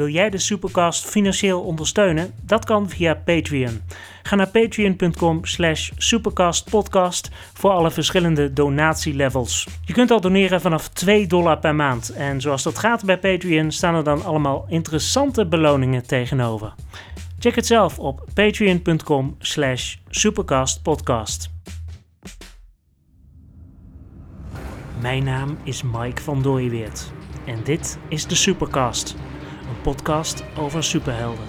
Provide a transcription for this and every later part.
Wil jij de Supercast financieel ondersteunen? Dat kan via Patreon. Ga naar patreon.com slash supercastpodcast voor alle verschillende donatielevels. Je kunt al doneren vanaf 2 dollar per maand. En zoals dat gaat bij Patreon staan er dan allemaal interessante beloningen tegenover. Check het zelf op patreon.com slash supercastpodcast. Mijn naam is Mike van Dooyeweert en dit is de Supercast, podcast over superhelden.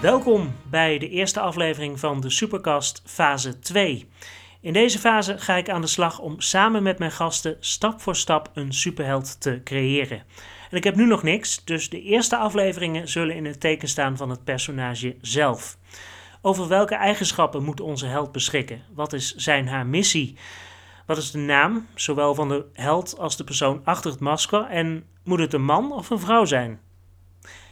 Welkom bij de eerste aflevering van de Supercast fase 2. In deze fase ga ik aan de slag om samen met mijn gasten stap voor stap een superheld te creëren. En ik heb nu nog niks, dus de eerste afleveringen zullen in het teken staan van het personage zelf. Over welke eigenschappen moet onze held beschikken? Wat is zijn haar missie? Wat is de naam, zowel van de held als de persoon achter het masker? En moet het een man of een vrouw zijn?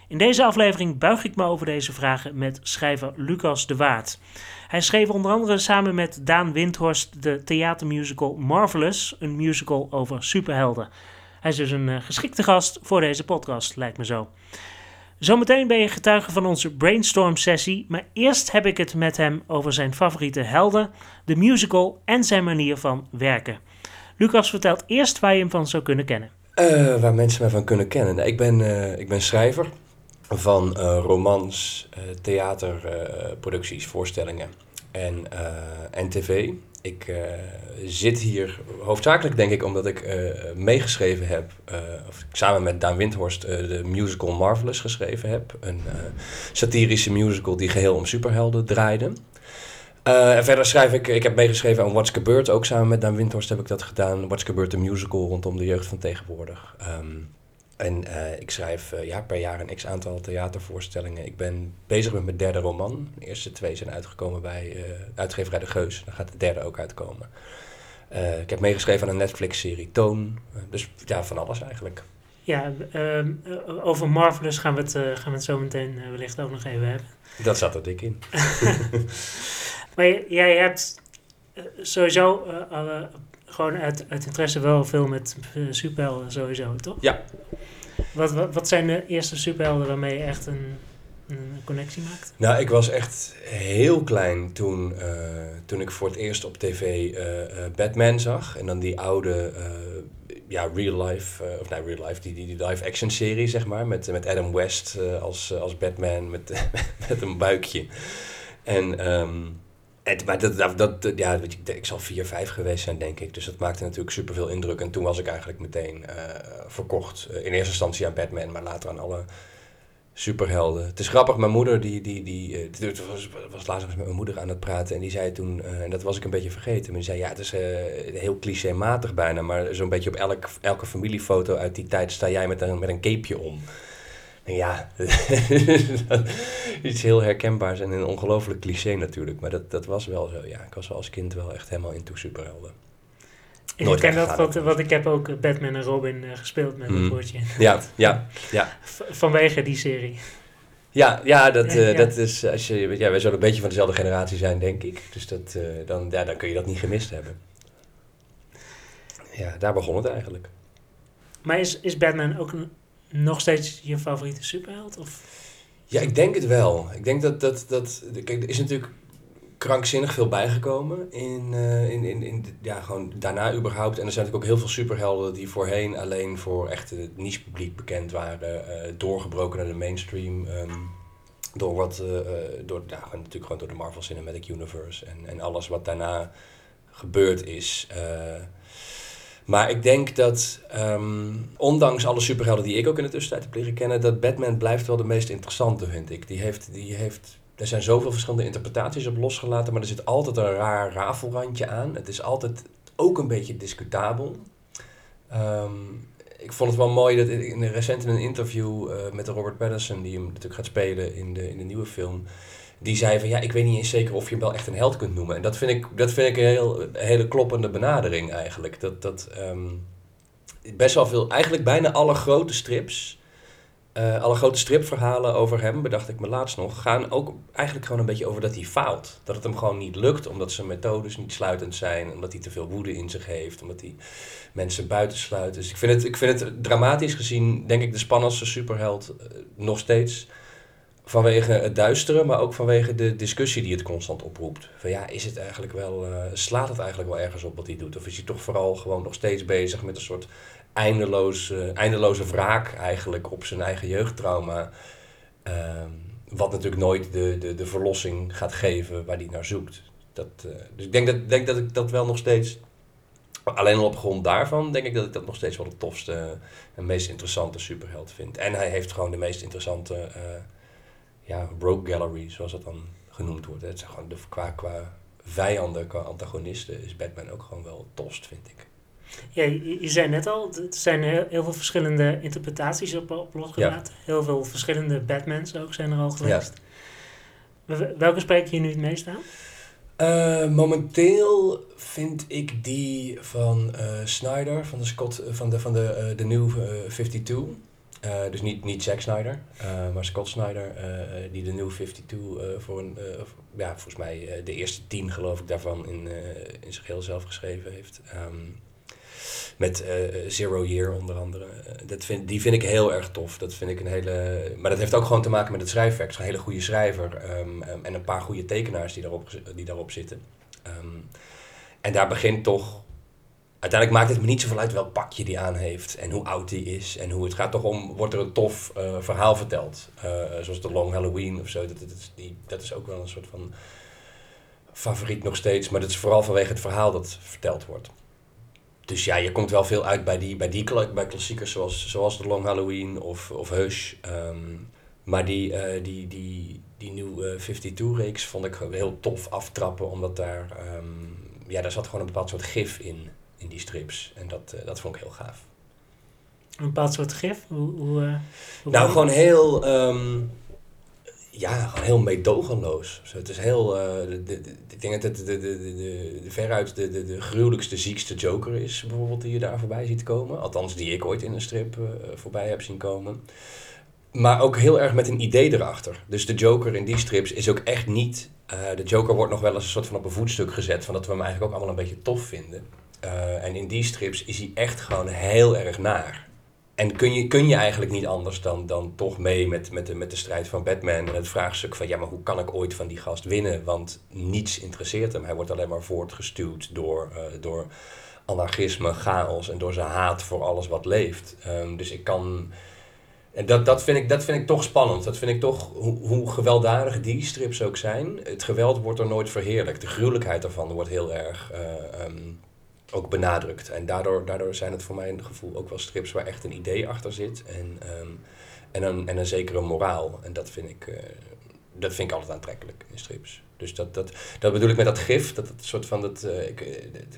In deze aflevering buig ik me over deze vragen met schrijver Lucas de Waard. Hij schreef onder andere samen met Daan Windhorst de theatermusical Marvelous, een musical over superhelden. Hij is dus een uh, geschikte gast voor deze podcast, lijkt me zo. Zometeen ben je getuige van onze brainstorm sessie, maar eerst heb ik het met hem over zijn favoriete helden, de musical en zijn manier van werken. Lucas vertelt eerst waar je hem van zou kunnen kennen. Uh, waar mensen mij van kunnen kennen. Nou, ik, ben, uh, ik ben schrijver van romans, theaterproducties, voorstellingen en, en tv. Ik zit hier hoofdzakelijk denk ik omdat ik meegeschreven heb, of samen met Daan Windhorst de musical Marvelous geschreven heb. Een satirische musical die geheel om superhelden draaide. En verder schrijf ik, ik heb meegeschreven aan What's Gebeurd, ook samen met Daan Windhorst heb ik dat gedaan. What's Gebeurd, de musical rondom de jeugd van tegenwoordig. Um, en uh, ik schrijf uh, ja, per jaar een x-aantal theatervoorstellingen. Ik ben bezig met mijn derde roman. De eerste twee zijn uitgekomen bij uh, uitgeverij De Geus. Dan gaat de derde ook uitkomen. ik heb meegeschreven aan een Netflix-serie Toon. dus ja, van alles eigenlijk. Ja, ehm, over Marvelous gaan we, het, gaan we het zo meteen wellicht ook nog even hebben. Dat zat er dik in. maar jij hebt sowieso gewoon uit, uit interesse wel veel met superhelden sowieso, toch? Ja. Wat, wat, wat zijn de eerste superhelden waarmee je echt een, een connectie maakt? Nou, ik was echt heel klein toen, uh, toen ik voor het eerst op tv uh, uh, Batman zag. En dan die oude, ja, real life, of nee, real life, die, die, die live action serie, zeg maar. Met, met Adam West als, als Batman met, met een buikje. En... Um, maar dat, dat, dat, ja, ik, zal 4, 5 geweest zijn, denk ik. Dus dat maakte natuurlijk superveel indruk. En toen was ik eigenlijk meteen uh, verkocht. Uh, in eerste instantie aan Batman, maar later aan alle superhelden. Het is grappig, mijn moeder, die, die, die, was, was laatst met mijn moeder aan het praten. En die zei toen, en dat was ik een beetje vergeten. Maar die zei, ja, het is heel clichématig bijna. Maar zo'n beetje op elk, elke familiefoto uit die tijd sta jij met een, met een capeje om. Ja, iets heel herkenbaars en een ongelooflijk cliché natuurlijk. Maar dat, dat was wel zo, ja. Ik was als kind wel echt helemaal into superhelden. Ik ken dat, wat, wat ik heb ook Batman en Robin uh, gespeeld met mm. woordje. Ja, ja, ja. vanwege die serie. Ja, ja, dat, uh, ja. dat is, als je, ja, wij zullen een beetje van dezelfde generatie zijn, denk ik. Dus dat, uh, dan, ja, dan kun je dat niet gemist hebben. Ja, daar begon het eigenlijk. Maar is, is Batman ook een nog steeds je favoriete superheld? Of? Ja, ik denk het wel. Ik denk dat, dat, dat kijk, er is natuurlijk krankzinnig veel bijgekomen in, uh, in, in, in, ja, gewoon daarna überhaupt. En er zijn natuurlijk ook heel veel superhelden die voorheen alleen voor echt het niche publiek bekend waren, uh, doorgebroken naar de mainstream. Um, door wat, uh, door, ja, natuurlijk gewoon door de Marvel Cinematic Universe en, en alles wat daarna gebeurd is. Maar ik denk dat, um, ondanks alle superhelden die ik ook in de tussentijd heb leren kennen, dat Batman blijft wel de meest interessante, vind ik. Die heeft, die heeft, er zijn zoveel verschillende interpretaties op losgelaten, maar er zit altijd een raar rafelrandje aan. Het is altijd ook een beetje discutabel. Um, ik vond het wel mooi dat in, recent in een interview uh, met Robert Pattinson, die hem natuurlijk gaat spelen in de, in de nieuwe film, die zei van ja, ik weet niet eens zeker of je hem wel echt een held kunt noemen. En dat vind ik, dat vind ik een heel, hele kloppende benadering eigenlijk. Dat, dat um, best wel veel, eigenlijk bijna alle grote strips eh, alle grote stripverhalen over hem, bedacht ik me laatst nog, gaan ook eigenlijk gewoon een beetje over dat hij faalt. Dat het hem gewoon niet lukt, omdat zijn methodes niet sluitend zijn, omdat hij te veel woede in zich heeft, omdat hij mensen buitensluit. Dus ik vind het, ik vind het dramatisch gezien, denk ik, de spannendste superheld eh, nog steeds. Vanwege het duistere, maar ook vanwege de discussie die het constant oproept. Van ja, is het eigenlijk wel, uh, slaat het eigenlijk wel ergens op wat hij doet? Of is hij toch vooral gewoon nog steeds bezig met een soort eindeloze, eindeloze wraak eigenlijk op zijn eigen jeugdtrauma. Ehm, wat natuurlijk nooit de, de, de verlossing gaat geven waar hij naar zoekt. Dat, uh, dus ik denk dat, denk dat ik dat wel nog steeds. Alleen al op grond daarvan denk ik dat ik dat nog steeds wel de tofste en meest interessante superheld vind. En hij heeft gewoon de meest interessante ja, rogue gallery, zoals dat dan genoemd wordt. Het is gewoon de, qua, qua vijanden, qua antagonisten is Batman ook gewoon wel tost, vind ik. Ja, je, zei net al, er zijn heel, heel veel verschillende interpretaties op, op losgelaten. Heel veel verschillende Batmans ook zijn er al geweest. Ja. Welke spreek je nu het meest aan? Uh, momenteel vind ik die van uh, Snyder, van de, Scott, van de, van de, uh, de New 52. Dus niet, niet Zack Snyder, maar Scott Snyder, die de New 52 voor een, ja, volgens mij de eerste tien geloof ik daarvan in, in zijn zelf geschreven heeft. Um, met Zero Year onder andere. Dat vind, die vind ik heel erg tof. Dat vind ik een hele. Maar dat heeft ook gewoon te maken met het schrijfwerk. Een hele goede schrijver um, en een paar goede tekenaars die daarop, die daarop zitten. Um, en daar begint toch. Uiteindelijk maakt het me niet zoveel uit welk pakje die aan heeft en hoe oud die is. En hoe het gaat toch om, wordt er een tof uh, verhaal verteld. zoals de Long Halloween of zo. Dat, is die, dat is ook wel een soort van favoriet nog steeds. Maar dat is vooral vanwege het verhaal dat verteld wordt dus ja, je komt wel veel uit bij die, bij die bij klassiekers zoals, zoals The Long Halloween of, of Hush. Um, maar die, uh, die, die, die uh, 52-reeks vond ik heel tof aftrappen, omdat daar, um, ja, daar zat gewoon een bepaald soort gif in, in die strips. En dat, uh, dat vond ik heel gaaf. Een bepaald soort gif? Hoe, hoe, hoe nou, gewoon heel... Um, ja, gewoon heel meedogenloos. Dus het is heel. Uh, de, de, ik denk dat het de, de, de, de, veruit de, de, de gruwelijkste, ziekste Joker is, bijvoorbeeld, die je daar voorbij ziet komen. Althans, die ik ooit in een strip voorbij heb zien komen. Maar ook heel erg met een idee erachter. Dus de Joker in die strips is ook echt niet. Uh, de Joker wordt nog wel eens een soort van op een voetstuk gezet, van dat we hem eigenlijk ook allemaal een beetje tof vinden. En in die strips is hij echt gewoon heel erg naar. En kun je, kun je eigenlijk niet anders dan, dan toch mee met, met, de, met de strijd van Batman en het vraagstuk van ja, maar hoe kan ik ooit van die gast winnen? Want niets interesseert hem. Hij wordt alleen maar voortgestuwd door, uh, door anarchisme, chaos en door zijn haat voor alles wat leeft. Um, dus ik kan. En dat, dat, vind ik, dat vind ik toch spannend. Dat vind ik toch, hoe, hoe gewelddadig die strips ook zijn. Het geweld wordt er nooit verheerlijkt. De gruwelijkheid ervan wordt heel erg. Uh, um, ook benadrukt. En daardoor, daardoor zijn het voor mijn gevoel ook wel strips waar echt een idee achter zit. En, um, en, een, en een zekere moraal. En dat vind ik, uh, dat vind ik altijd aantrekkelijk in strips. Dus dat, dat, dat bedoel ik met dat gif. Dat het soort van dat, uh, ik, uh,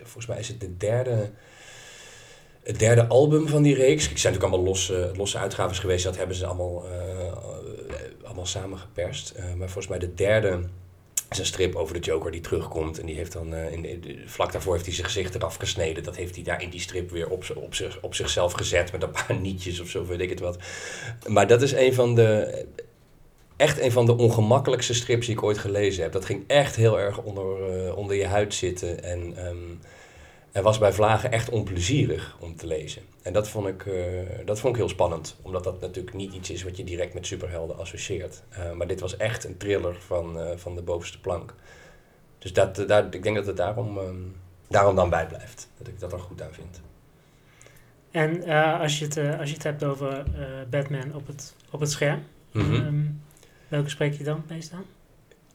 volgens mij is het de derde, het derde album van die reeks. Ik zijn natuurlijk allemaal losse, losse uitgaves geweest. Dat hebben ze allemaal, allemaal samengeperst. maar volgens mij de derde is een strip over de Joker die terugkomt. En die heeft dan, uh, in, in, vlak daarvoor heeft hij zijn gezicht eraf gesneden. Dat heeft hij daar in die strip weer op, op, zich, op zichzelf gezet met een paar nietjes of zo, weet ik het wat. Maar dat is een van de, echt een van de ongemakkelijkste strips die ik ooit gelezen heb. Dat ging echt heel erg onder, uh, onder je huid zitten. En um, en was bij Vlagen echt onplezierig om te lezen. En dat vond, ik, uh, dat vond ik heel spannend, omdat dat natuurlijk niet iets is wat je direct met superhelden associeert. Uh, maar dit was echt een thriller van, uh, van de bovenste plank. Dus dat, daar, ik denk dat het daarom, daarom dan bijblijft, dat ik dat er goed aan vind. En als, je het, als je het hebt over Batman op het, op het scherm, mm-hmm. um, welke spreek je dan meest aan?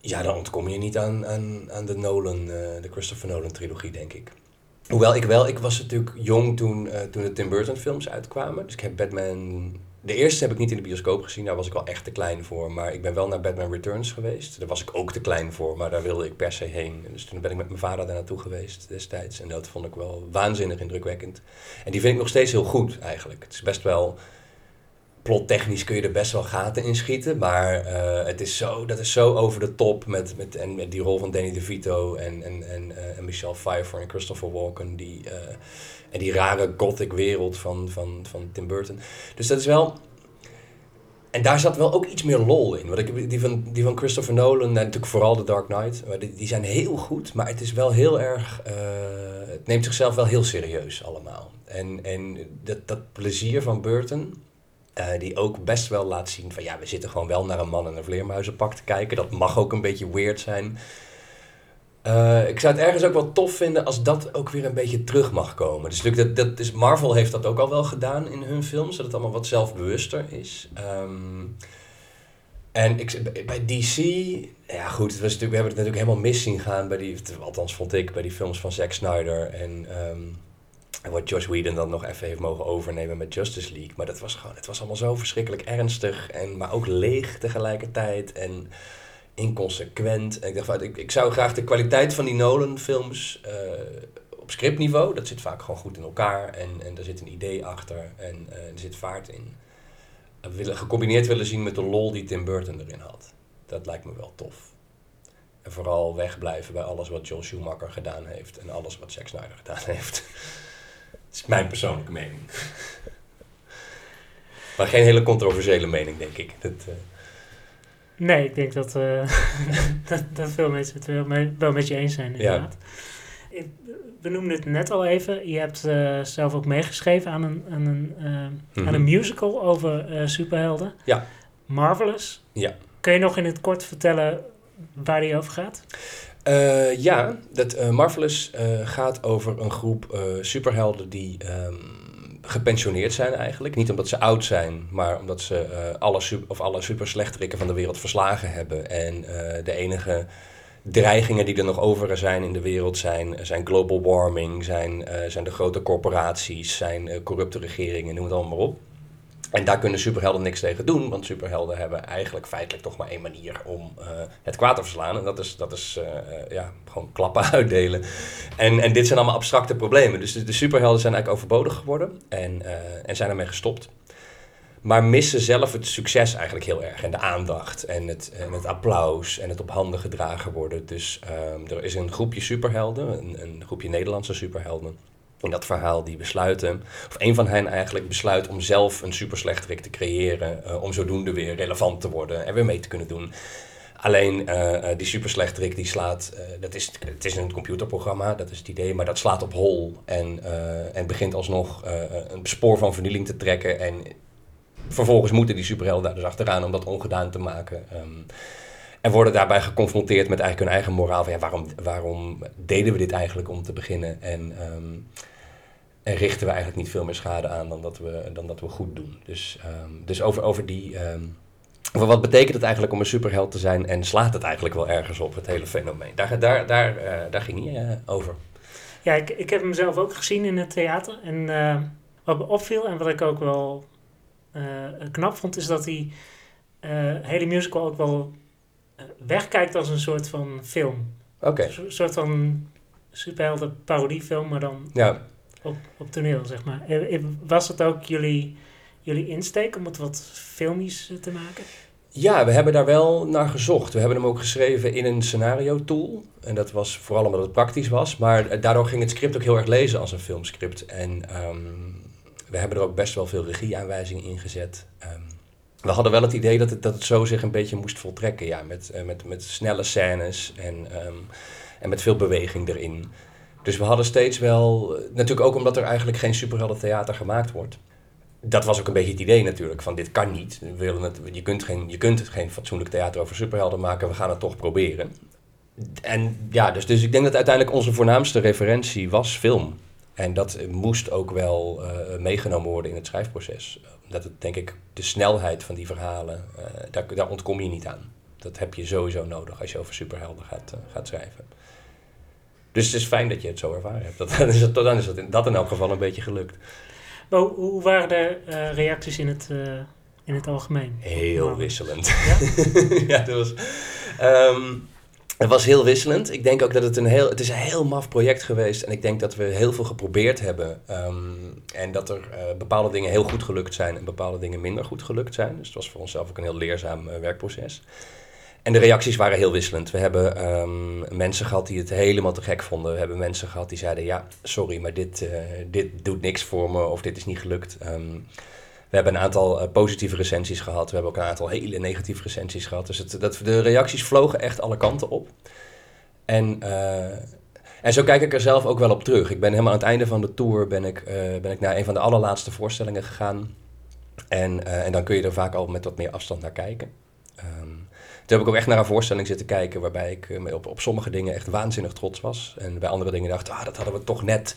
Ja, dan ontkom je niet aan, aan, aan de Nolan, de Christopher Nolan trilogie, denk ik. Hoewel ik wel, ik was natuurlijk jong toen, uh, toen de Tim Burton films uitkwamen. Dus ik heb Batman. De eerste heb ik niet in de bioscoop gezien, daar was ik wel echt te klein voor. Maar ik ben wel naar Batman Returns geweest. Daar was ik ook te klein voor, maar daar wilde ik per se heen. Dus toen ben ik met mijn vader daar naartoe geweest destijds. En dat vond ik wel waanzinnig indrukwekkend. En die vind ik nog steeds heel goed eigenlijk. Het is best wel plottechnisch kun je er best wel gaten in schieten. Maar uh, het is zo, dat is zo over de top met, met, en met die rol van Danny DeVito en, en, en, uh, en Michelle Pfeiffer en Christopher Walken. Die, uh, en die rare gothic wereld van, van, van Tim Burton. Dus dat is wel... en daar zat wel ook iets meer lol in. Want ik, die, van, die van Christopher Nolan, en natuurlijk vooral The Dark Knight, maar die, zijn heel goed, maar het is wel heel erg. eh, het neemt zichzelf wel heel serieus allemaal. En, en dat, dat plezier van Burton, eh, die ook best wel laat zien van ja, we zitten gewoon wel naar een man in een vleermuizenpak te kijken. Dat mag ook een beetje weird zijn. Eh, ik zou het ergens ook wel tof vinden als dat ook weer een beetje terug mag komen. Dus dat, dat is, Marvel heeft dat ook al wel gedaan in hun films, dat het allemaal wat zelfbewuster is. Ehm, en ik, bij DC, ja goed, was natuurlijk, we hebben het natuurlijk helemaal mis zien gaan bij die, althans vond ik, bij die films van Zack Snyder en, ehm, wat Josh Whedon dan nog even heeft mogen overnemen met Justice League. Maar dat was gewoon, het was allemaal zo verschrikkelijk ernstig, en, maar ook leeg tegelijkertijd en inconsequent. En ik dacht, ik, ik zou graag de kwaliteit van die Nolan-films eh, op scriptniveau, dat zit vaak gewoon goed in elkaar en, en er zit een idee achter en eh, er zit vaart in willen, gecombineerd willen zien met de lol die Tim Burton erin had. Dat lijkt me wel tof. En vooral wegblijven bij alles wat Joel Schumacher gedaan heeft en alles wat Zack Snyder gedaan heeft. Dat is mijn persoonlijke mening. maar geen hele controversiële mening, denk ik. Dat, uh... Nee, ik denk dat, uh, dat, dat, veel mensen het wel, mee, wel met je eens zijn, inderdaad. Ja. We noemden het net al even. Je hebt uh, zelf ook meegeschreven aan een, aan een, aan een musical over superhelden. Ja. Marvelous. Ja. Kun je nog in het kort vertellen waar die over gaat? Uh, ja, dat uh, Marvelous uh, gaat over een groep superhelden die um, gepensioneerd zijn eigenlijk. Niet omdat ze oud zijn, maar omdat ze alle, super, of alle super slechterikken van de wereld verslagen hebben. En de enige dreigingen die er nog over zijn in de wereld zijn, zijn global warming, zijn, zijn de grote corporaties, zijn corrupte regeringen, noem het allemaal maar op. En daar kunnen superhelden niks tegen doen, want superhelden hebben eigenlijk feitelijk toch maar één manier om uh, het kwaad te verslaan. En dat is, dat is uh, ja, gewoon klappen uitdelen. En, en dit zijn allemaal abstracte problemen. Dus de, de superhelden zijn eigenlijk overbodig geworden en, en zijn ermee gestopt. Maar missen zelf het succes eigenlijk heel erg. En de aandacht en het, en het applaus en het op handen gedragen worden. Dus um, er is een groepje superhelden, een, een groepje Nederlandse superhelden in dat verhaal die besluiten, of een van hen eigenlijk besluit om zelf een super slechterik te creëren, uh, om zodoende weer relevant te worden en weer mee te kunnen doen. Alleen uh, die super slechterik die slaat, dat is, het is een computerprogramma, dat is het idee, maar dat slaat op hol en, en begint alsnog een spoor van vernieling te trekken. En vervolgens moeten die superhelden daar dus achteraan om dat ongedaan te maken. Um, en worden daarbij geconfronteerd met eigenlijk hun eigen moraal. Van, ja, waarom, waarom deden we dit eigenlijk om te beginnen? En, um, en richten we eigenlijk niet veel meer schade aan dan dat we, dan dat we goed doen. Dus, um, dus over, over die. Um, over wat betekent het eigenlijk om een superheld te zijn? En slaat het eigenlijk wel ergens op, het hele fenomeen? Daar, daar, daar, uh, daar ging hij uh, over. Ja, ik, ik heb hem zelf ook gezien in het theater. En uh, wat me opviel en wat ik ook wel knap vond, is dat die hele musical ook wel wegkijkt als een soort van film. Oké. Okay. Een soort van superhelden parodiefilm, maar dan ja. op, op toneel, zeg maar. Was het ook jullie, jullie insteek om het wat filmisch te maken? Ja, we hebben daar wel naar gezocht. We hebben hem ook geschreven in een scenario tool. En dat was vooral omdat het praktisch was. Maar daardoor ging het script ook heel erg lezen als een filmscript. En um, we hebben er ook best wel veel regieaanwijzingen in gezet. Um, we hadden wel het idee dat het, dat het zo zich een beetje moest voltrekken. Ja, met, uh, met, met snelle scènes en, um, en met veel beweging erin. Dus we hadden steeds wel... Natuurlijk ook omdat er eigenlijk geen superhelden theater gemaakt wordt. Dat was ook een beetje het idee natuurlijk. Van dit kan niet. Willen het, je, kunt geen, je kunt geen fatsoenlijk theater over superhelden maken. We gaan het toch proberen. En ja, dus, dus ik denk dat uiteindelijk onze voornaamste referentie was film. En dat moest ook wel uh, meegenomen worden in het schrijfproces dat het denk ik de snelheid van die verhalen, uh, daar, daar ontkom je niet aan. Dat heb je sowieso nodig als je over superhelden gaat, uh, gaat schrijven. Dus het is fijn dat je het zo ervaren hebt. Dat, dan is het, dan is het in, dat in elk geval een beetje gelukt. Maar hoe, waren de reacties in het, in het algemeen? Heel wisselend. Ja, ja dat was... Um, het was heel wisselend. Ik denk ook dat het een heel, het is een heel maf project geweest. En ik denk dat we heel veel geprobeerd hebben. Um, en dat er uh, bepaalde dingen heel goed gelukt zijn en bepaalde dingen minder goed gelukt zijn. Dus het was voor onszelf ook een heel leerzaam uh, werkproces. En de reacties waren heel wisselend. We hebben um, mensen gehad die het helemaal te gek vonden. We hebben mensen gehad die zeiden: Ja, sorry, maar dit, uh, dit doet niks voor me of dit is niet gelukt. Um, We hebben een aantal positieve recensies gehad. We hebben ook een aantal hele negatieve recensies gehad. Dus het, dat, de reacties vlogen echt alle kanten op. En, en zo kijk ik er zelf ook wel op terug. Ik ben helemaal aan het einde van de tour ben ik, ben ik naar een van de allerlaatste voorstellingen gegaan. En, en dan kun je er vaak al met wat meer afstand naar kijken. Um, toen heb ik ook echt naar een voorstelling zitten kijken waarbij ik eh, op, op sommige dingen echt waanzinnig trots was. En bij andere dingen dacht, ah, dat hadden we toch net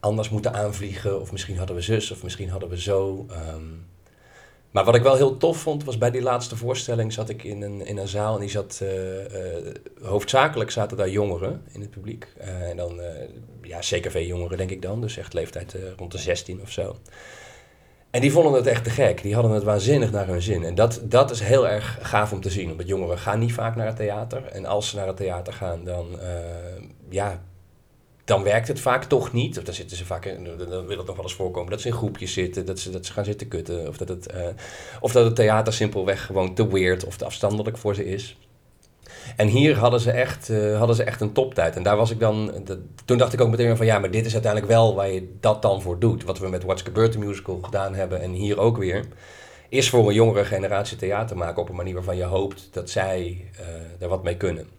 anders moeten aanvliegen. Of misschien hadden we zus, of misschien hadden we zo. Ehm, maar wat ik wel heel tof vond, was bij die laatste voorstelling zat ik in een, in een zaal en die zat, uh, uh, hoofdzakelijk zaten daar jongeren in het publiek. en dan, ja, veel jongeren denk ik dan, dus echt leeftijd rond de 16 of zo. En die vonden het echt te gek. Die hadden het waanzinnig naar hun zin. En dat, dat is heel erg gaaf om te zien. Omdat jongeren gaan niet vaak naar het theater. En als ze naar het theater gaan, dan, ja, dan werkt het vaak toch niet. Of dan zitten ze vaak, dan wil het nog wel eens voorkomen dat ze in groepjes zitten, dat ze, dat ze gaan zitten kutten. Of dat, het, uh, of dat het theater simpelweg gewoon te weird of te afstandelijk voor ze is. En hier hadden ze echt, uh, hadden ze echt een toptijd. En daar was ik dan. toen dacht ik ook meteen van ja, maar dit is uiteindelijk wel waar je dat dan voor doet. Wat we met What's the Musical gedaan hebben en hier ook weer. Is voor een jongere generatie theater maken op een manier waarvan je hoopt dat zij uh, er wat mee kunnen.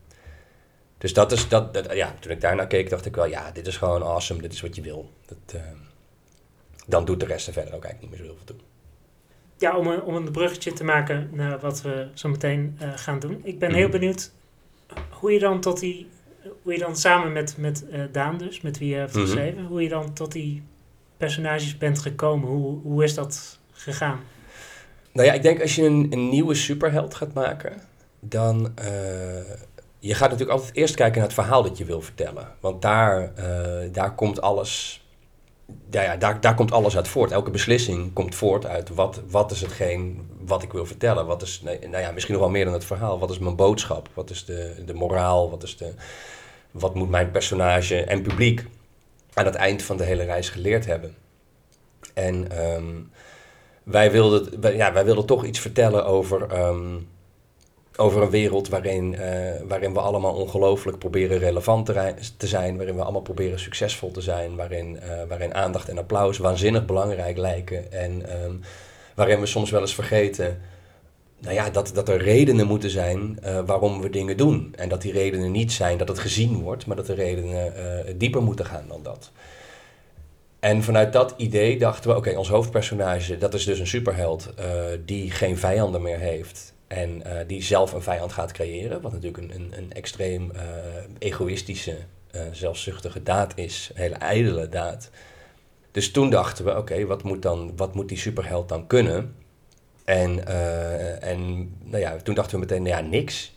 Dus dat is, dat, dat, ja, toen ik daarnaar keek, dacht ik wel, ja, dit is gewoon awesome, dit is wat je wil. Dat, uh, dan doet de rest er verder ook eigenlijk niet meer zo heel veel toe ja, om een, om een bruggetje te maken naar wat we zo meteen uh, gaan doen. Ik ben heel mhm. benieuwd hoe je dan tot die, hoe je dan samen met, met uh, Daan dus, met wie je hebt mhm. geschreven, hoe je dan tot die personages bent gekomen. Hoe, hoe is dat gegaan? Nou ja, ik denk als je een, een nieuwe superheld gaat maken, dan... Je gaat natuurlijk altijd eerst kijken naar het verhaal dat je wil vertellen. Want daar, daar komt alles ja, daar, daar komt alles uit voort. Elke beslissing komt voort uit wat, wat is hetgeen wat ik wil vertellen. Wat is, nou ja, misschien nog wel meer dan het verhaal. Wat is mijn boodschap? Wat is de, de moraal? Wat, is de, wat moet mijn personage en publiek aan het eind van de hele reis geleerd hebben? En um, wij, wilden, ja, wij wilden toch iets vertellen over... Um, over een wereld waarin, uh, waarin we allemaal ongelooflijk proberen relevant te, zijn, waarin we allemaal proberen succesvol te zijn, waarin, uh, waarin aandacht en applaus waanzinnig belangrijk lijken en um, waarin we soms wel eens vergeten nou ja, dat, dat er redenen moeten zijn uh, waarom we dingen doen. En dat die redenen niet zijn dat het gezien wordt, maar dat de redenen dieper moeten gaan dan dat. En vanuit dat idee dachten we, oké, ons hoofdpersonage, dat is dus een superheld die geen vijanden meer heeft. En uh, die zelf een vijand gaat creëren, wat natuurlijk een, een, een extreem uh, egoïstische, uh, zelfzuchtige daad is, een hele ijdele daad. Dus toen dachten we, oké, wat moet dan, wat moet die superheld dan kunnen? En, en nou ja, toen dachten we meteen, nou ja, niks.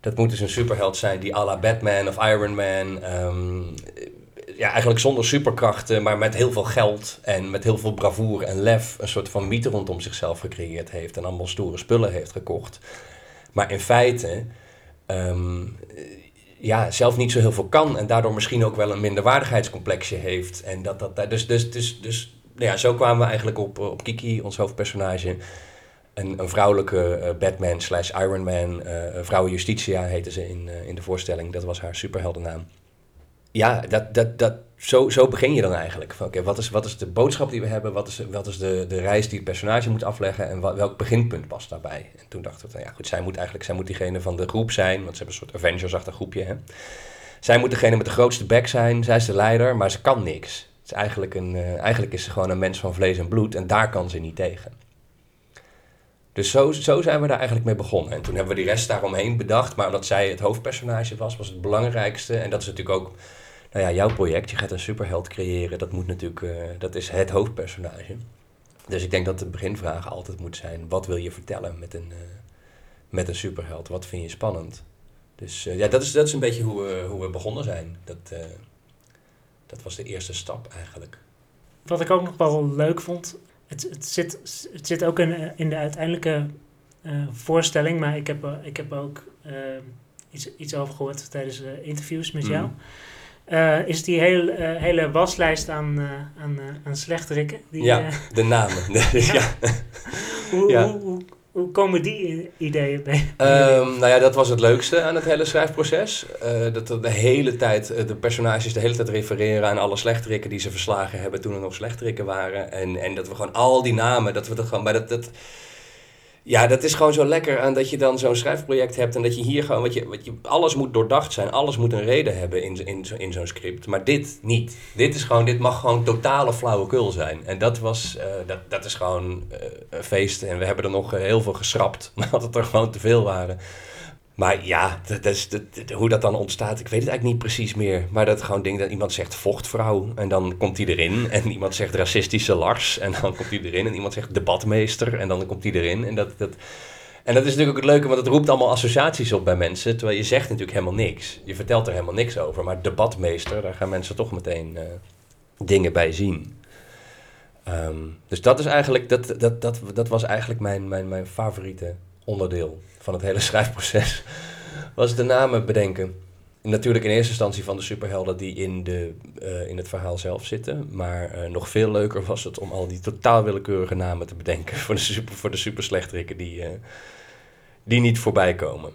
Dat moet dus een superheld zijn die à la Batman of Iron Man um, ja, eigenlijk zonder superkrachten, maar met heel veel geld en met heel veel bravoure en lef een soort van mythe rondom zichzelf gecreëerd heeft en allemaal stoere spullen heeft gekocht. Maar in feite um, ja, zelf niet zo heel veel kan en daardoor misschien ook wel een minderwaardigheidscomplexje heeft. En dat, dat, dus, dus, dus, dus nou ja, zo kwamen we eigenlijk op, op Kiki, ons hoofdpersonage. Een, een vrouwelijke uh, Batman slash Iron Man, uh, vrouw Justitia heette ze in, uh, in de voorstelling. Dat was haar superheldennaam ja, dat, dat, dat, zo, zo begin je dan eigenlijk. Oké, wat, is, wat is de boodschap die we hebben? Wat is, wat is de, de reis die het personage moet afleggen? En wat, welk beginpunt past daarbij? En toen dachten we, nou ja, goed, zij moet eigenlijk zij moet diegene van de groep zijn. Want ze hebben een soort Avengers-achtig groepje. Hè? Zij moet degene met de grootste bek zijn. Zij is de leider, maar ze kan niks. Het is eigenlijk, een, uh, eigenlijk is ze gewoon een mens van vlees en bloed. En daar kan ze niet tegen. Dus zo, zo zijn we daar eigenlijk mee begonnen. En toen hebben we die rest daaromheen bedacht. Maar omdat zij het hoofdpersonage was, was het belangrijkste. En dat is natuurlijk ook nou ja, jouw project, je gaat een superheld creëren, dat moet natuurlijk, uh, dat is het hoofdpersonage. Dus ik denk dat de beginvraag altijd moet zijn, wat wil je vertellen met een, uh, met een superheld? Wat vind je spannend? Dus uh, ja, dat is, dat is een beetje hoe we, hoe we begonnen zijn. Dat, dat was de eerste stap eigenlijk. Wat ik ook nog wel leuk vond, het, het, zit, het zit ook in, in de uiteindelijke voorstelling, maar ik heb, ik heb ook iets, iets over gehoord tijdens interviews met jou. Mhm. Uh, is die heel, uh, hele waslijst aan, uh, aan, aan slechterikken. Die, ja, de namen. ja. Hoe, ja. Hoe, hoe, hoe komen die ideeën bij? Um, nou ja, dat was het leukste aan het hele schrijfproces. Dat de hele tijd, de personages de hele tijd refereren aan alle slechterikken die ze verslagen hebben toen er nog slechterikken waren. En, en dat we gewoon al die namen, dat we dat gewoon bij dat, dat ja, dat is gewoon zo lekker aan dat je dan zo'n schrijfproject hebt en dat je hier gewoon, wat je, wat je, alles moet doordacht zijn, alles moet een reden hebben in, in, in zo'n script. Maar dit niet. Dit is gewoon, dit mag gewoon totale flauwekul zijn. En dat was, uh, dat, dat is gewoon uh, een feest. En we hebben er nog heel veel geschrapt, omdat het er gewoon te veel waren. Maar ja, dat dat, hoe dat dan ontstaat, ik weet het eigenlijk niet precies meer. Maar dat gewoon ding dat iemand zegt vochtvrouw en dan komt hij erin. En iemand zegt racistische Lars en dan komt hij erin. En iemand zegt debatmeester en dan komt hij erin. En dat, dat, en dat is natuurlijk ook het leuke, want het roept allemaal associaties op bij mensen. Terwijl je zegt natuurlijk helemaal niks. Je vertelt er helemaal niks over. Maar debatmeester, daar gaan mensen toch meteen uh, dingen bij zien. Um, dus dat is eigenlijk, dat, dat, dat, dat was eigenlijk mijn, mijn, mijn favoriete onderdeel van het hele schrijfproces, was de namen bedenken. Natuurlijk in eerste instantie van de superhelden die in, de, uh, in het verhaal zelf zitten. Maar uh, nog veel leuker was het om al die totaal willekeurige namen te bedenken voor de, super, voor de superslechterikken die, uh, die niet voorbij komen.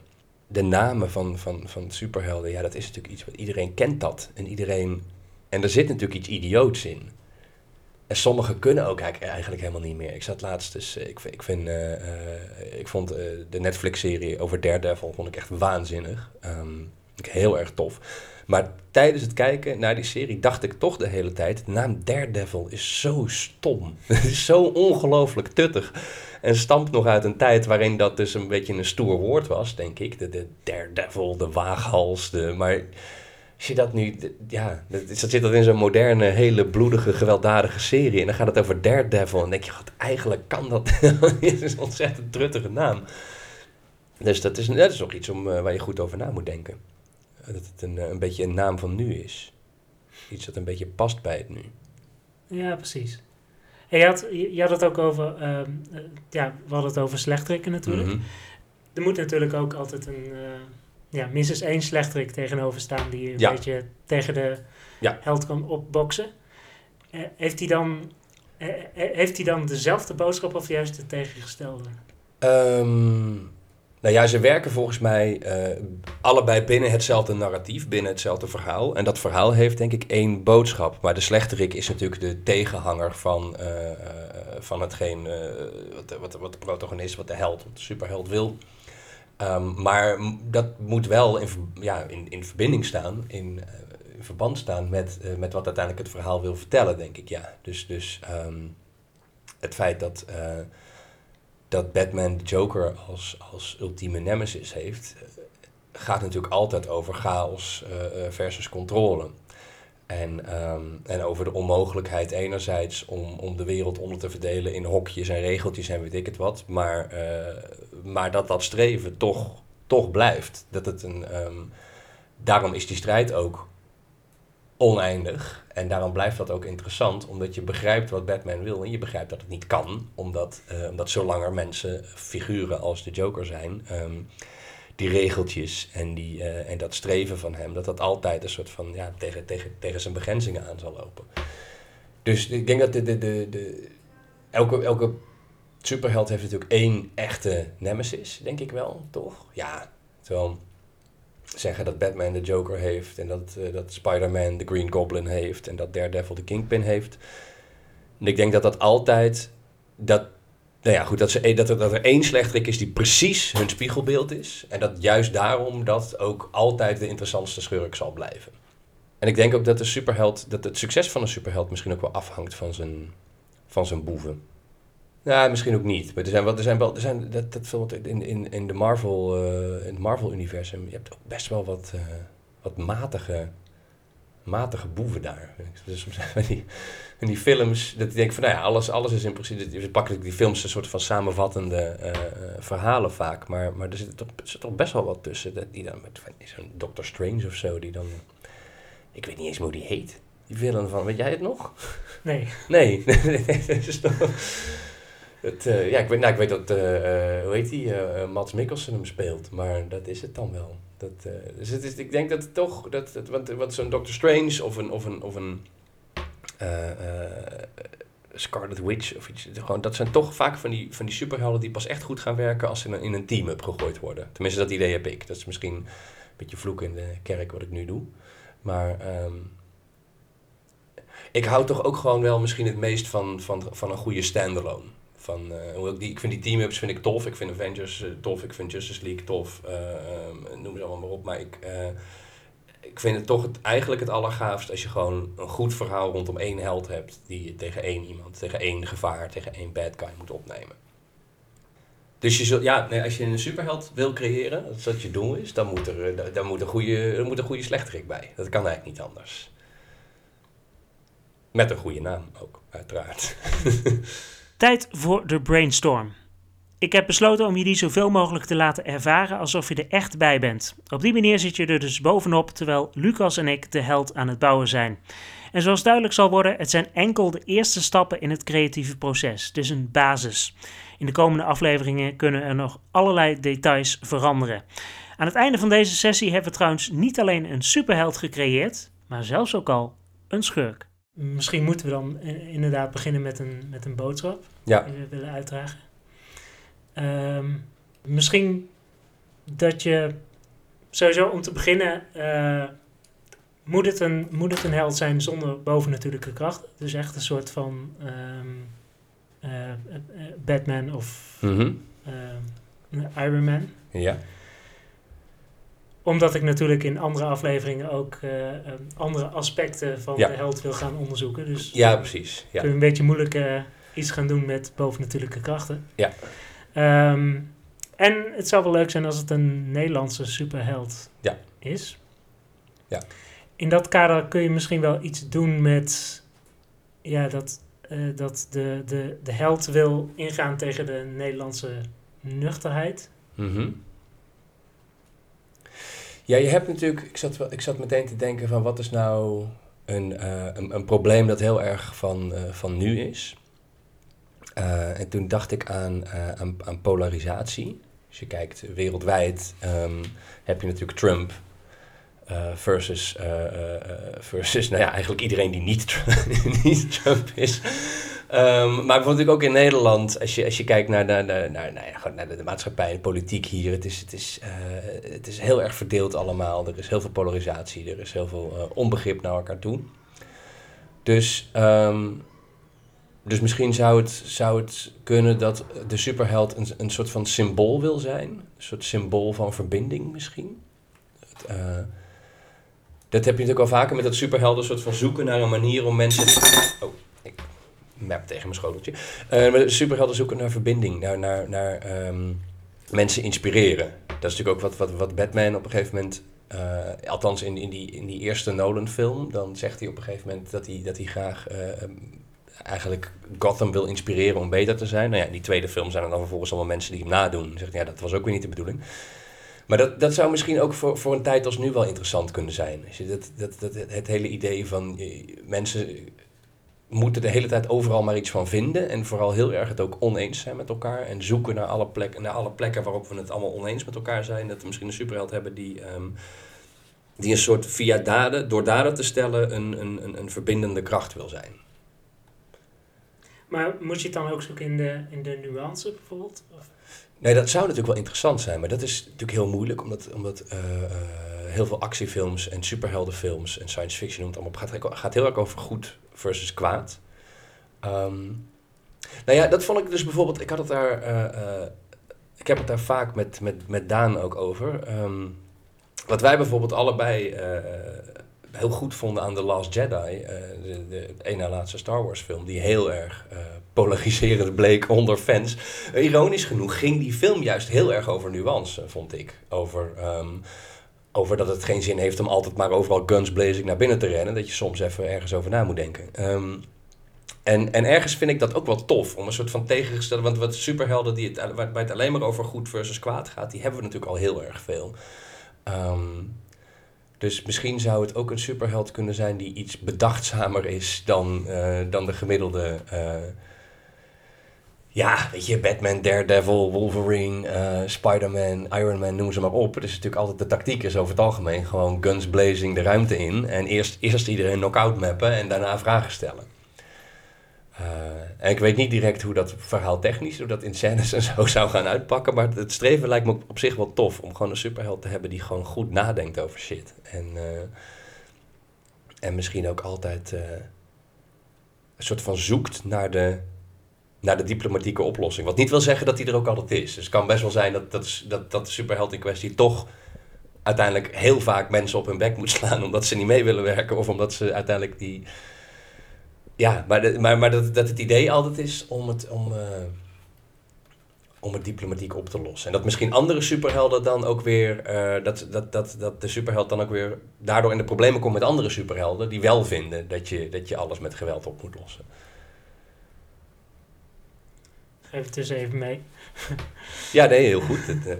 De namen van, van, van superhelden, ja, dat is natuurlijk iets wat iedereen kent dat. En iedereen. En er zit natuurlijk iets idioots in. En sommige kunnen ook eigenlijk helemaal niet meer. Ik zat laatst dus, ik, ik, vind, uh, uh, ik vond de Netflix-serie over Daredevil vond ik echt waanzinnig. Um, heel erg tof. Maar tijdens het kijken naar die serie dacht ik toch de hele tijd: de naam Daredevil is zo stom. Het is zo ongelooflijk tuttig. En stamt nog uit een tijd waarin dat dus een beetje een stoer woord was, denk ik. De, de Daredevil, de waaghals. De, maar als je dat nu, ja, dat, zit dat in zo'n moderne, hele bloedige, gewelddadige serie. En dan gaat het over Daredevil. En dan denk je, wat, eigenlijk kan dat. het is een ontzettend truttige naam. Dus dat is, dat is nog iets om, uh, waar je goed over na moet denken. Dat het een, een beetje een naam van nu is. Iets dat een beetje past bij het nu. Ja, precies. En je, had, je had het ook over, uh, ja, we hadden het over slechterikken natuurlijk. Mm -hmm. Er moet natuurlijk ook altijd een... Uh, ja, minstens één slechterik tegenover staan die een ja. beetje tegen de ja. held kan opboksen. Uh, heeft, hij dan, uh, heeft hij dan dezelfde boodschap of juist de tegengestelde? Um, nou ja, ze werken volgens mij uh, allebei binnen hetzelfde narratief, binnen hetzelfde verhaal. En dat verhaal heeft denk ik één boodschap. Maar de slechterik is natuurlijk de tegenhanger van, van hetgeen wat, wat, wat de protagonist, wat de held, wat de superheld wil. Um, maar dat moet wel in, ja, in, in verbinding staan, in, in verband staan met, uh, met wat uiteindelijk het verhaal wil vertellen, denk ik. Ja. Dus, dus um, het feit dat, uh, dat Batman de Joker als, als ultieme nemesis heeft, gaat natuurlijk altijd over chaos versus controle. En, um, en over de onmogelijkheid enerzijds om, om de wereld onder te verdelen in hokjes en regeltjes en weet ik het wat. Maar, uh, maar dat dat streven toch, toch blijft. Dat het een, um, daarom is die strijd ook oneindig. En daarom blijft dat ook interessant, omdat je begrijpt wat Batman wil en je begrijpt dat het niet kan. Omdat, uh, omdat zolang er mensen, figuren als de Joker zijn, um, die regeltjes en, die, uh, en dat streven van hem, dat dat altijd een soort van ja, tegen, tegen, tegen zijn begrenzingen aan zal lopen. Dus ik denk dat de, de, de, de, elke, elke superheld heeft natuurlijk één echte nemesis, denk ik wel, toch? Ja, terwijl zeggen dat Batman de Joker heeft en dat, uh, dat Spider-Man de Green Goblin heeft en dat Daredevil de Kingpin heeft. En ik denk dat dat altijd, dat nou ja, goed, dat, ze, dat, er, dat er één slechterik is die precies hun spiegelbeeld is. En dat juist daarom dat ook altijd de interessantste schurk zal blijven. En ik denk ook dat de superheld, dat het succes van een superheld misschien ook wel afhangt van zijn, van zijn boeven. Ja, misschien ook niet. Maar er zijn wel, er zijn wel, er zijn, dat, dat in, in, in de Marvel, uh, in het Marvel-universum, je hebt ook best wel wat, uh, wat matige, matige boeven daar. Dus die, in die films, dat ik denk van nou ja, alles, alles is in principe, we pakken die films een soort van samenvattende uh, verhalen vaak, maar, maar er zit toch, er zit toch best wel wat tussen, dat die dan met zo'n Doctor Strange of zo, die dan, ik weet niet eens hoe die heet, die villain van, weet jij het nog? Nee. Nee, dat is toch... Het, uh, ja, ik weet, nou, ik weet dat, uh, hoe heet die, Mats Mikkelsen hem speelt, maar dat is het dan wel. Dat, dus het is, ik denk dat toch, dat, dat, want, want zo'n Doctor Strange of een, of een, of een Scarlet Witch of iets. Gewoon, dat zijn toch vaak van die, van die superhelden die pas echt goed gaan werken als ze in een, in een team-up gegooid worden. Tenminste, dat idee heb ik. Dat is misschien een beetje vloek in de kerk wat ik nu doe. Maar ehm, ik hou toch ook gewoon wel misschien het meest van, van, van een goede standalone. Van, uh, die, ik vind die team-ups vind ik tof. Ik vind Avengers uh, tof. Ik vind Justice League tof. Uh, um, noem ze allemaal maar op. Maar ik, ik vind het toch het, eigenlijk het allergaafst als je gewoon een goed verhaal rondom één held hebt. Die je tegen één iemand, tegen één gevaar, tegen één bad guy moet opnemen. Dus je zult, ja, nee, als je een superheld wil creëren, dat je doel is, dan moet er, dan moet een goede, er moet een goede slechterik bij. Dat kan eigenlijk niet anders. Met een goede naam ook, uiteraard. Tijd voor de brainstorm. Ik heb besloten om je die zoveel mogelijk te laten ervaren alsof je er echt bij bent. Op die manier zit je er dus bovenop terwijl Lucas en ik de held aan het bouwen zijn. En zoals duidelijk zal worden, het zijn enkel de eerste stappen in het creatieve proces, dus een basis. In de komende afleveringen kunnen er nog allerlei details veranderen. Aan het einde van deze sessie hebben we trouwens niet alleen een superheld gecreëerd, maar zelfs ook al een schurk. Misschien moeten we dan inderdaad beginnen met een, met een boodschap ja. die we willen uitdragen. Um, misschien dat je sowieso om te beginnen uh, moet, het een, moet het een held zijn zonder bovennatuurlijke kracht. Dus echt een soort van um, uh, Batman of mm -hmm. Iron Man. Ja omdat ik natuurlijk in andere afleveringen ook uh, andere aspecten van de held wil gaan onderzoeken. Dus ja, precies. Ja. Kun je een beetje moeilijk uh, iets gaan doen met bovennatuurlijke krachten. Ja. Um, en het zou wel leuk zijn als het een Nederlandse superheld ja. is. Ja. In dat kader kun je misschien wel iets doen met ja, dat, uh, dat de, de, de held wil ingaan tegen de Nederlandse nuchterheid. Mm ja, je hebt natuurlijk, ik zat, ik zat meteen te denken van wat is nou een, uh, een, een, probleem dat heel erg van, uh, van nu is. Uh, en toen dacht ik aan, aan, aan, polarisatie. Als je kijkt wereldwijd um, heb je natuurlijk Trump versus, versus nou ja, eigenlijk iedereen die niet, niet Trump is. Um, maar bijvoorbeeld ook in Nederland, als je, als je kijkt naar, naar, naar, nou de, maatschappij, de politiek hier, het is, het, is, uh, het is heel erg verdeeld allemaal. Er is heel veel polarisatie, er is heel veel uh, onbegrip naar elkaar toe. Dus, um, dus misschien zou het, zou het kunnen dat de superheld een, een soort van symbool wil zijn. Een soort symbool van verbinding misschien. Het, uh, dat heb je natuurlijk al vaker met dat superhelden, een soort van zoeken naar een manier om mensen... Oh, map tegen mijn schoteltje. Uh, superhelden zoeken naar verbinding, naar, naar, um, mensen inspireren. Dat is natuurlijk ook wat, wat, wat Batman op een gegeven moment... Uh, althans in, in, die, in die eerste Nolan-film, dan zegt hij op een gegeven moment dat hij, dat hij graag uh, eigenlijk Gotham wil inspireren om beter te zijn. Nou ja, in die tweede film zijn er dan vervolgens allemaal mensen die hem nadoen. Zegt ja, dat was ook weer niet de bedoeling. Maar dat, dat zou misschien ook voor, voor een tijd als nu wel interessant kunnen zijn. Dat, dat, dat, het hele idee van mensen moeten de hele tijd overal maar iets van vinden. En vooral heel erg het ook oneens zijn met elkaar. En zoeken naar alle, plek, naar alle plekken waarop we het allemaal oneens met elkaar zijn. Dat we misschien een superheld hebben die, um, die een soort via daden, door daden te stellen, een, een, een, verbindende kracht wil zijn. Maar moet je het dan ook zoeken in de, in de nuance bijvoorbeeld? Of? Nee, dat zou natuurlijk wel interessant zijn. Maar dat is natuurlijk heel moeilijk, omdat, omdat uh, uh, heel veel actiefilms en superheldenfilms en science fiction noemt allemaal gaat, gaat heel erg over goed versus kwaad. Um, nou ja, dat vond ik dus bijvoorbeeld. Ik had het daar. Uh, uh, ik heb het daar vaak met, met, met Daan ook over. Um, wat wij bijvoorbeeld allebei uh, heel goed vonden aan The Last Jedi, de, de na laatste Star Wars film, die heel erg polariserend bleek onder fans. ironisch genoeg ging die film juist heel erg over nuance, vond ik. Over. Um, over dat het geen zin heeft om altijd maar overal guns blazing naar binnen te rennen. Dat je soms even ergens over na moet denken. Um, en, en ergens vind ik dat ook wel tof, om een soort van tegengestelde... Want wat superhelden die het, waar het alleen maar over goed versus kwaad gaat... die hebben we natuurlijk al heel erg veel. Um, dus misschien zou het ook een superheld kunnen zijn die iets bedachtzamer is dan, uh, dan de gemiddelde... Uh, ja, weet je, Batman, Daredevil, Wolverine, uh, Spider-Man, Iron Man, noem ze maar op. Het is natuurlijk altijd de tactiek is over het algemeen gewoon guns blazing de ruimte in. En eerst, eerst iedereen knock-out mappen en daarna vragen stellen. en ik weet niet direct hoe dat verhaal technisch, hoe dat in scènes en zo zou gaan uitpakken. Maar het streven lijkt me op zich wel tof. Om gewoon een superheld te hebben die gewoon goed nadenkt over shit. En, en misschien ook altijd een soort van zoekt naar de, naar de diplomatieke oplossing. Wat niet wil zeggen dat die er ook altijd is. Dus het kan best wel zijn dat, dat, dat, dat de superheld in kwestie toch uiteindelijk heel vaak mensen op hun bek moet slaan omdat ze niet mee willen werken of omdat ze uiteindelijk die. Ja, maar, maar, maar dat, dat het idee altijd is om het, om, uh, om het diplomatiek op te lossen. En dat misschien andere superhelden dan ook weer. Uh, dat, dat, dat, dat de superheld dan ook weer daardoor in de problemen komt met andere superhelden die wel vinden dat je, dat je alles met geweld op moet lossen. Geef het dus even mee. ja, nee, heel goed. Het, uh,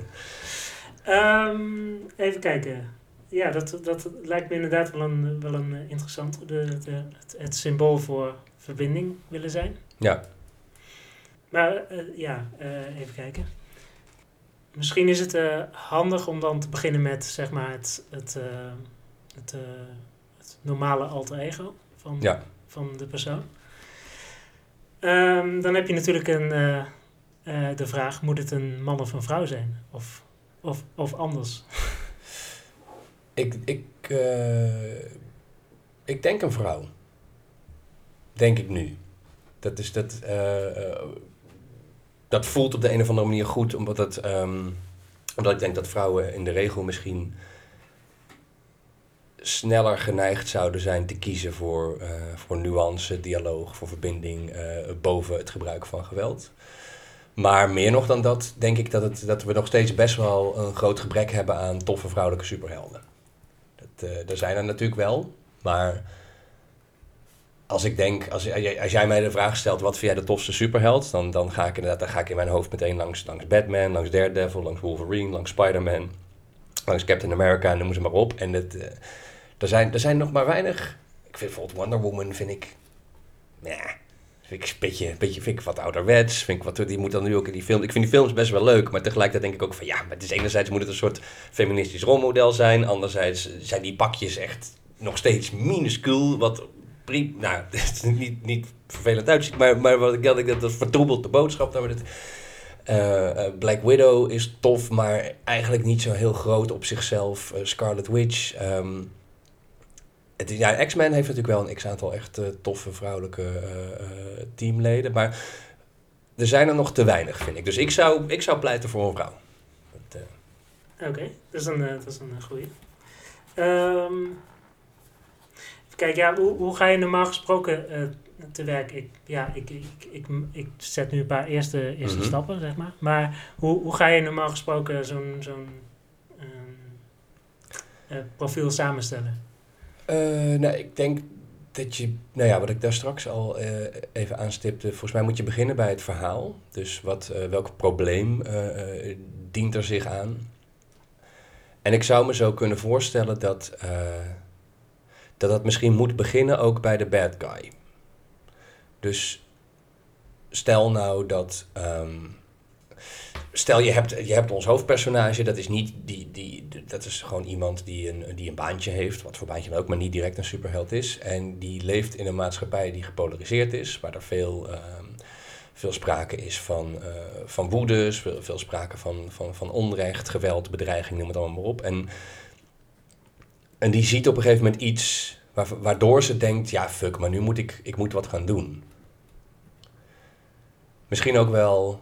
Um, even kijken. Ja, dat, dat lijkt me inderdaad wel een, wel een interessant. De, de, het, het symbool voor verbinding willen zijn. Ja. Maar uh, ja, uh, even kijken. Misschien is het uh, handig om dan te beginnen met zeg maar het, het, het, het normale alter ego van, ja. van de persoon. Um, dan heb je natuurlijk een, de vraag: moet het een man of een vrouw zijn? Of of, of anders? ik, ik, uh, ik denk een vrouw. Denk ik nu. Dat, is, dat, dat voelt op de een of andere manier goed, omdat, het, um, omdat ik denk dat vrouwen in de regel misschien sneller geneigd zouden zijn te kiezen voor, voor nuance, dialoog, voor verbinding boven het gebruik van geweld. Maar meer nog dan dat, denk ik dat, het, dat we nog steeds best wel een groot gebrek hebben aan toffe vrouwelijke superhelden. Dat, uh, er zijn er natuurlijk wel, maar als ik denk, als, als jij mij de vraag stelt, wat vind jij de tofste superheld? Dan, dan ga ik inderdaad, dan ga ik in mijn hoofd meteen langs, langs Batman, langs Daredevil, langs Wolverine, langs Spider-Man, langs Captain America noem ze maar op. En het, er, zijn, er zijn nog maar weinig. Ik vind bijvoorbeeld Wonder Woman, vind ik. Ja, Vind ik een beetje, beetje vind ik wat ouderwets. Vind ik wat, die moet dan nu ook in die film. Ik vind die films best wel leuk. Maar tegelijkertijd denk ik ook van ja, maar het is enerzijds moet het een soort feministisch rolmodel zijn. Anderzijds zijn die pakjes echt nog steeds minuscuul. Wat prima, nou, niet, niet vervelend uitziet. Maar, maar wat ik dat dat vertroebelt de boodschap. Het, uh, Black Widow is tof, maar eigenlijk niet zo heel groot op zichzelf. Uh, Scarlet Witch. Um, ja, X-Men heeft natuurlijk wel een x-aantal echt uh, toffe vrouwelijke uh, teamleden. Maar er zijn er nog te weinig, vind ik. Dus ik zou, ik zou pleiten voor een vrouw. Oké, okay, dat is een, dat is een goeie. Um, kijk, ja, hoe, hoe ga je normaal gesproken te werk? Ik, ja, ik, ik, ik, ik zet nu een paar eerste, eerste mm -hmm. stappen, zeg maar. Maar hoe, hoe ga je normaal gesproken zo'n zo'n um, profiel samenstellen? Uh, nou, ik denk dat je, nou ja, wat ik daar straks al uh, even aanstipte, volgens mij moet je beginnen bij het verhaal. Dus wat, uh, welk probleem dient er zich aan? En ik zou me zo kunnen voorstellen dat, dat dat misschien moet beginnen ook bij de bad guy. Dus stel nou dat. Um, stel je hebt, je hebt ons hoofdpersonage, dat is niet die, die, dat is gewoon iemand die een, die een baantje heeft, wat voor baantje dan ook, maar niet direct een superheld is. En die leeft in een maatschappij die gepolariseerd is, waar er veel, uh, veel sprake is van, uh, van woede, veel, veel sprake van, van, van onrecht, geweld, bedreiging, noem het allemaal maar op. En, en die ziet op een gegeven moment iets waardoor ze denkt, ja fuck, maar nu moet ik, ik moet wat gaan doen. Misschien ook wel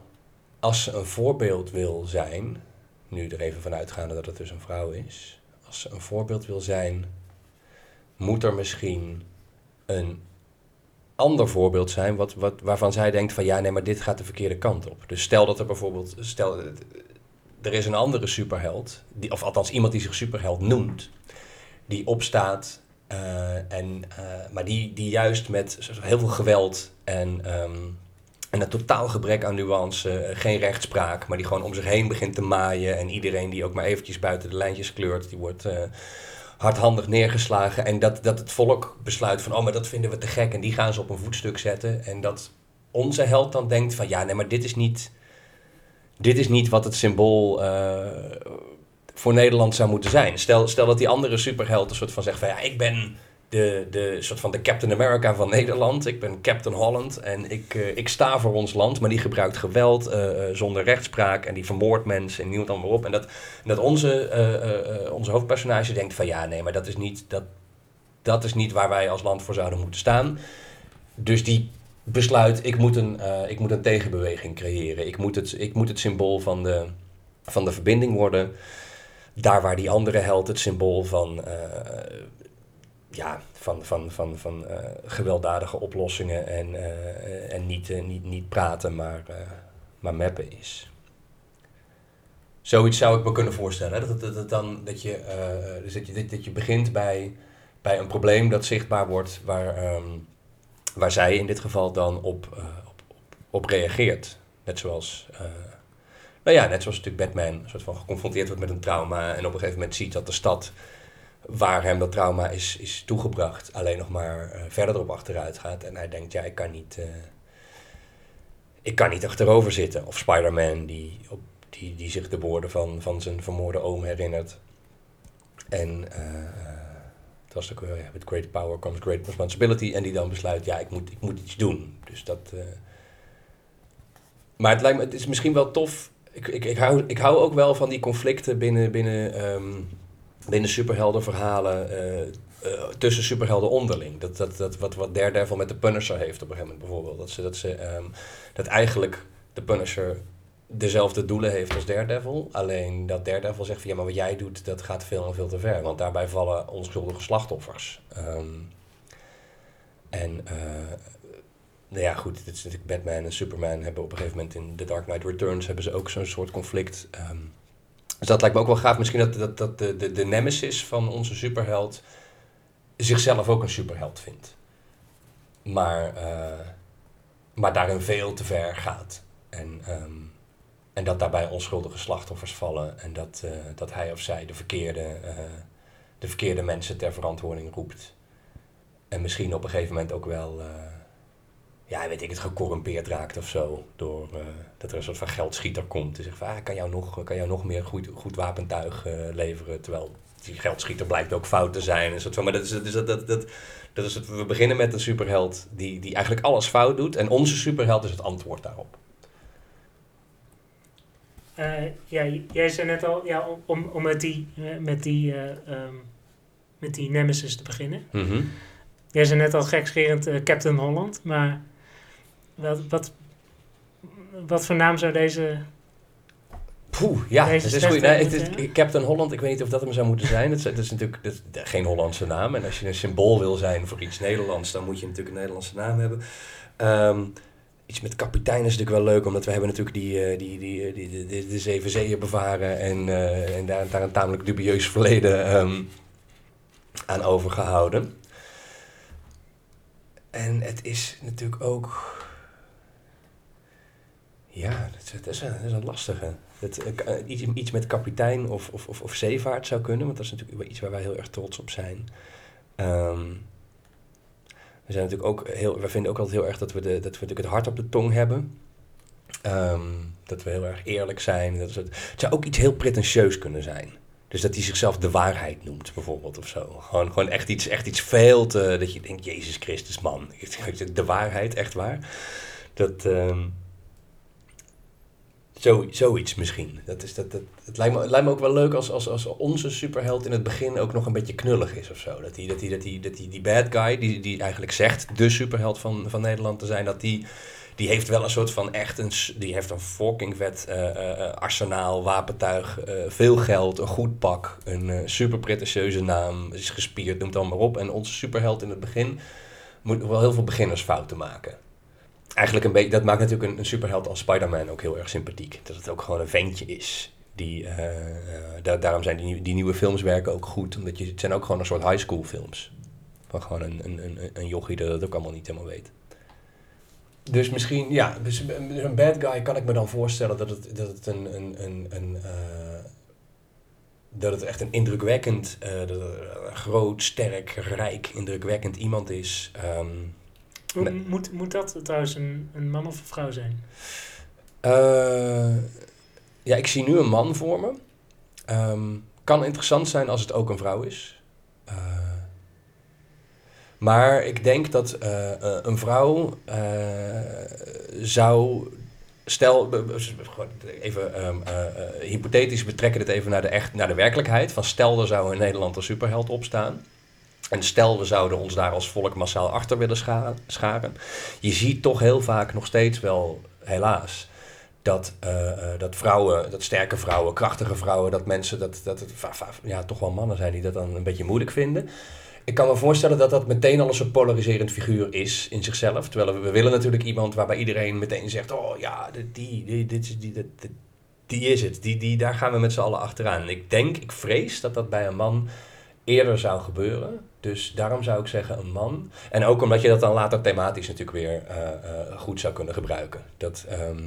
als ze een voorbeeld wil zijn, nu er even van uitgaande dat het dus een vrouw is, als ze een voorbeeld wil zijn, moet er misschien een ander voorbeeld zijn wat, wat, waarvan zij denkt van ja, nee, maar dit gaat de verkeerde kant op. Dus stel dat er bijvoorbeeld, stel er is een andere superheld, die, of althans iemand die zich superheld noemt, die opstaat, uh, en, uh, maar die, die juist met heel veel geweld en um, en een totaal gebrek aan nuance, eh, geen rechtspraak, maar die gewoon om zich heen begint te maaien. En iedereen die ook maar eventjes buiten de lijntjes kleurt, die wordt uh, hardhandig neergeslagen. En dat, dat het volk besluit van, oh, maar dat vinden we te gek. En die gaan ze op een voetstuk zetten. En dat onze held dan denkt van, ja, nee, maar dit is niet, dit is niet wat het symbool uh, voor Nederland zou moeten zijn. Stel, stel dat die andere superheld een soort van zegt van, ja, ik ben de, de soort van de Captain America van Nederland. Ik ben Captain Holland en ik, eh, ik sta voor ons land, maar die gebruikt geweld eh, eh, zonder rechtspraak en die vermoordt mensen en niemand dan maar op. En dat, dat onze, onze hoofdpersonage denkt van ja, nee, maar dat is, niet, dat, dat is niet waar wij als land voor zouden moeten staan. Dus die besluit, ik moet een, ik moet een tegenbeweging creëren. Ik moet het, ik moet het symbool van de, van de verbinding worden. Daar waar die andere held het symbool van ja, van, van, van, van uh, gewelddadige oplossingen en, uh, en niet, uh, niet, niet praten, maar, maar mappen is. Zoiets zou ik me kunnen voorstellen. Dat, dat, dat, dan, dat, je, dus dat, je, dat je begint bij, bij een probleem dat zichtbaar wordt, waar, um, waar zij in dit geval dan op, op, op, reageert. Net zoals, nou ja, net zoals natuurlijk Batman soort van geconfronteerd wordt met een trauma en op een gegeven moment ziet dat de stad waar hem dat trauma is, is toegebracht, alleen nog maar uh, verder erop achteruit gaat. En hij denkt, ja, ik kan niet, uh, ik kan niet achterover zitten. Of Spider-Man, die, op, die, die zich de woorden van, van zijn vermoorde oom herinnert. En uh, het was ook ja, with great power comes great responsibility. En die dan besluit, ja, ik moet, ik moet iets doen. Dus dat... maar het lijkt me, het is misschien wel tof. Ik, ik, ik, hou, ik hou ook wel van die conflicten binnen... binnen um, binnen superheldenverhalen uh, uh, tussen superhelden onderling. Dat, dat, dat wat, wat Daredevil met de Punisher heeft op een gegeven moment bijvoorbeeld. Dat, ze, dat, ze, um, dat eigenlijk de Punisher dezelfde doelen heeft als Daredevil. Alleen dat Daredevil zegt van ja, maar wat jij doet, dat gaat veel en veel te ver. Want daarbij vallen onschuldige slachtoffers. Um, en uh, nou ja, goed, dit is natuurlijk Batman en Superman hebben op een gegeven moment in The Dark Knight Returns hebben ze ook zo'n soort conflict. Um, dus dat lijkt me ook wel gaaf. Misschien dat, dat, dat de, de, de nemesis van onze superheld zichzelf ook een superheld vindt. Maar, uh, maar daarin veel te ver gaat. En, um, en dat daarbij onschuldige slachtoffers vallen. En dat, uh, dat hij of zij de verkeerde, uh, de verkeerde mensen ter verantwoording roept. En misschien op een gegeven moment ook wel ja, weet ik het, gecorrumpeerd raakt of zo. Door uh, dat er een soort van geldschieter komt. En zegt van, ah, kan jou nog, kan jou nog meer goed, goed wapentuig uh, leveren. Terwijl die geldschieter blijkt ook fout te zijn. Soort van, maar dat is, dat, is, dat, dat, dat, dat is het, we beginnen met een superheld die, die eigenlijk alles fout doet. En onze superheld is het antwoord daarop. Uh, ja, jij zei net al, ja, om, om met die, met die, um, met die nemesis te beginnen. Mm -hmm. Jij zei net al gekscherend Captain Holland, maar wat, wat, wat voor naam zou deze... Poeh, ja, het is goed. Nee, het is, Captain Holland, ik weet niet of dat hem zou moeten zijn. Het, is natuurlijk het is geen Hollandse naam. En als je een symbool wil zijn voor iets Nederlands, dan moet je natuurlijk een Nederlandse naam hebben. Um, iets met kapitein is natuurlijk wel leuk, omdat we hebben natuurlijk die, uh, die, die, die, die, de, de zeven zeeën bevaren en, uh, en daar, daar een tamelijk dubieus verleden um, aan overgehouden. En het is natuurlijk ook ja, dat is, dat is, een, lastige. Dat, uh, iets, iets met kapitein of, of, of, of, zeevaart zou kunnen, want dat is natuurlijk iets waar wij heel erg trots op zijn. Um, we zijn natuurlijk ook heel, we vinden ook altijd heel erg dat we, de, dat we natuurlijk het hart op de tong hebben. Um, dat we heel erg eerlijk zijn. Dat is het, het zou ook iets heel pretentieus kunnen zijn. Dus dat hij zichzelf de waarheid noemt, bijvoorbeeld, of zo. Gewoon, gewoon echt, iets, echt iets veel te... Dat je denkt, Jezus Christus, man. De waarheid, echt waar. Dat... Um, zo, zoiets misschien. Dat is, dat, dat, het, lijkt me, het lijkt me ook wel leuk als, als, als onze superheld in het begin ook nog een beetje knullig is of zo. Dat, die, dat, die, dat, die, dat die, die bad guy, die, die eigenlijk zegt de superheld van, van Nederland te zijn, dat die, die heeft wel een soort van echt een, die heeft een fucking vet uh, arsenaal, wapentuig, veel geld, een goed pak, een super pretentieuze naam, is gespierd, noem het dan maar op. En onze superheld in het begin moet wel heel veel beginnersfouten maken eigenlijk een beetje, dat maakt natuurlijk een, superheld als Spider-Man ook heel erg sympathiek. Dat het ook gewoon een ventje is. Die, uh, daarom zijn die, die nieuwe films werken ook goed. Omdat je, het zijn ook gewoon een soort high school films. Van gewoon een, een, een, een jochie dat het ook allemaal niet helemaal weet. Dus misschien, ja, dus een bad guy kan ik me dan voorstellen dat het, dat het een, een, een, een uh, dat het echt een indrukwekkend, groot, sterk, rijk, indrukwekkend iemand is. Um, moet, moet dat trouwens een, een man of een vrouw zijn? Uh, ja, ik zie nu een man voor me. Um, kan interessant zijn als het ook een vrouw is. Uh, Maar ik denk dat eh, eh, een vrouw eh, zou. Stel, even ehm, eh, eh, hypothetisch betrekken dit even naar de, echt, naar de werkelijkheid. Van stel er zou in Nederland een superheld opstaan. En stel we zouden ons daar als volk massaal achter willen scha- scharen. Je ziet toch heel vaak nog steeds wel, helaas, dat, eh, eh, dat vrouwen, dat sterke vrouwen, krachtige vrouwen, dat mensen, dat, dat het ja, toch wel mannen zijn die dat dan een beetje moeilijk vinden. Ik kan me voorstellen dat dat meteen al een polariserend figuur is in zichzelf. Terwijl we, we willen natuurlijk iemand waarbij iedereen meteen zegt: Oh ja, die, die, die, dit is, die, dit- dit- die is het. Die, die, daar gaan we met z'n allen achteraan. Ik denk, ik vrees dat dat bij een man eerder zou gebeuren. Dus daarom zou ik zeggen een man. En ook omdat je dat dan later thematisch natuurlijk weer eh, eh, goed zou kunnen gebruiken. Dat, ehm,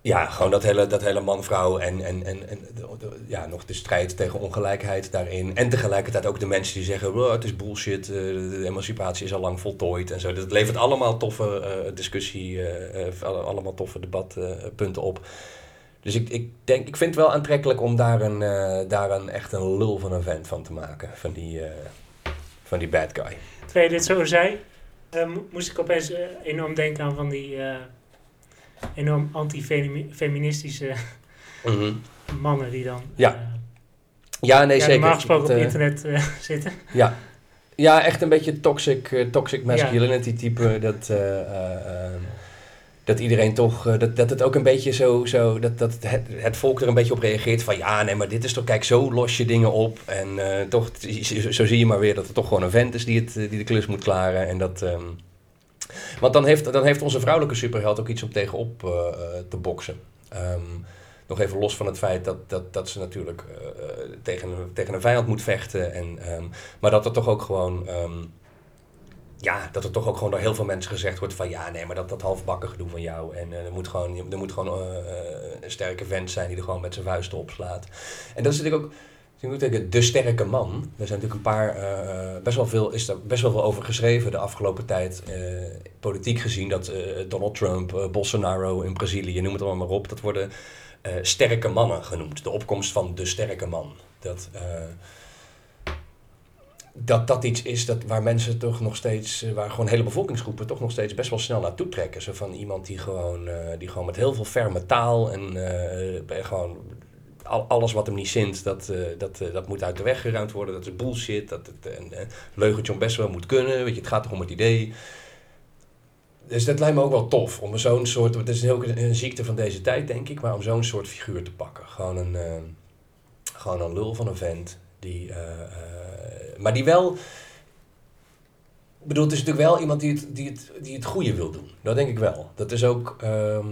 ja, gewoon dat hele, dat hele man-vrouw en, en, en, en ja, nog de strijd tegen ongelijkheid daarin. En tegelijkertijd ook de mensen die zeggen, "Oh, het is bullshit, eh, de emancipatie is al lang voltooid en zo. Dat levert allemaal toffe discussie, allemaal toffe debatpunten op. Dus ik, ik, denk, ik vind het wel aantrekkelijk om daar een, eh, daar een echt een lul van een vent van te maken. Van die, eh, van die bad guy. Terwijl je dit zo zei, eh, mo- moest ik opeens enorm denken aan van die enorm anti-feministische mannen die dan Ja. Ja, nee, ja, zeker. normaal gesproken Dat, op internet zitten. Ja. ja, echt een beetje toxic, toxic masculinity type. Dat, dat iedereen toch, eh, dat, dat het ook een beetje zo, zo dat, dat het, het volk er een beetje op reageert van ja, nee, maar dit is toch, kijk, zo los je dingen op. En eh, toch, zo, zie je maar weer dat het toch gewoon een vent is die, het, eh, die de klus moet klaren. En dat, ehm, want dan heeft, dan heeft onze vrouwelijke superheld ook iets om tegenop te boksen. Ehm, nog even los van het feit dat, dat, dat ze natuurlijk tegen, tegen een vijand moet vechten. En, ehm, maar dat er toch ook gewoon. Ja, dat er toch ook gewoon door heel veel mensen gezegd wordt van ja, nee, maar dat, dat halfbakken gedoe van jou. En eh, er moet gewoon, er moet gewoon eh, eh, een sterke vent zijn die er gewoon met zijn vuisten op slaat. En dat is natuurlijk ook. De sterke man. Er zijn natuurlijk een paar, best wel veel, is er best wel veel over geschreven de afgelopen tijd, politiek gezien, dat Donald Trump, Bolsonaro in Brazilië, noem het allemaal maar op, dat worden sterke mannen genoemd. De opkomst van de sterke man. Dat, dat dat iets is dat, waar mensen toch nog steeds, eh, waar gewoon hele bevolkingsgroepen toch nog steeds best wel snel naartoe trekken. Zo van iemand die gewoon, eh, die gewoon met heel veel ferme taal en eh, gewoon al, alles wat hem niet zint, dat, dat, dat moet uit de weg geruimd worden. Dat is bullshit. Dat het een, leugentje om best wel moet kunnen. Weet je, het gaat toch om het idee. Dus dat lijkt me ook wel tof om zo'n soort. Het is ook een, een ziekte van deze tijd, denk ik, maar om zo'n soort figuur te pakken. Gewoon een, gewoon een lul van een vent. Die, eh, eh, maar die wel. Ik bedoel, het is natuurlijk wel iemand die het, die, het, die het goede wil doen. Dat denk ik wel. Dat is ook. ehm,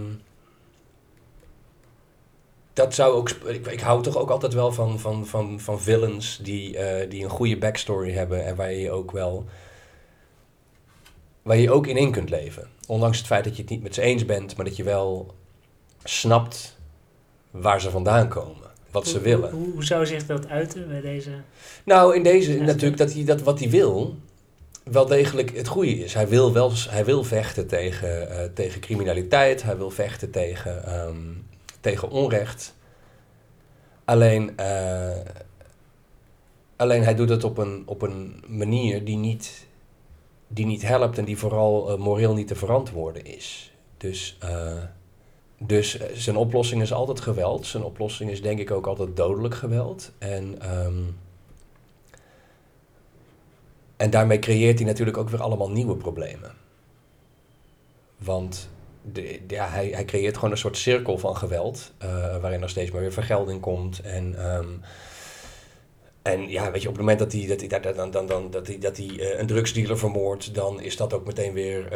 dat zou ook. Ik, ik hou toch ook altijd wel van, van, van, van villains die, eh, die een goede backstory hebben en waar je ook wel. waar je ook in in kunt leven. Ondanks het feit dat je het niet met ze eens bent, maar dat je wel snapt waar ze vandaan komen. Wat ze Hoe- willen. Hoe, hoe zou zich dat uiten bij deze? Nou, in deze Ja, natuurlijk dat hij dat wat hij wil wel degelijk het goede is. Hij wil wel hij wil vechten tegen, eh, tegen criminaliteit, hij wil vechten tegen, ehm, tegen onrecht. Alleen, eh, alleen hij doet het op een, op een manier die niet, die niet helpt en die vooral eh, moreel niet te verantwoorden is. Dus, eh, dus eh, zijn oplossing is altijd geweld. Zijn oplossing is denk ik ook altijd dodelijk geweld. En, ehm, en daarmee creëert hij natuurlijk ook weer allemaal nieuwe problemen. Want de, ja, hij, hij creëert gewoon een soort cirkel van geweld, eh, waarin er steeds maar weer vergelding komt. En, ehm, en ja, weet je, op het moment dat hij, dat hij, dan, dan, dan, dat hij, dat hij eh, een drugsdealer vermoordt, dan is dat ook meteen weer.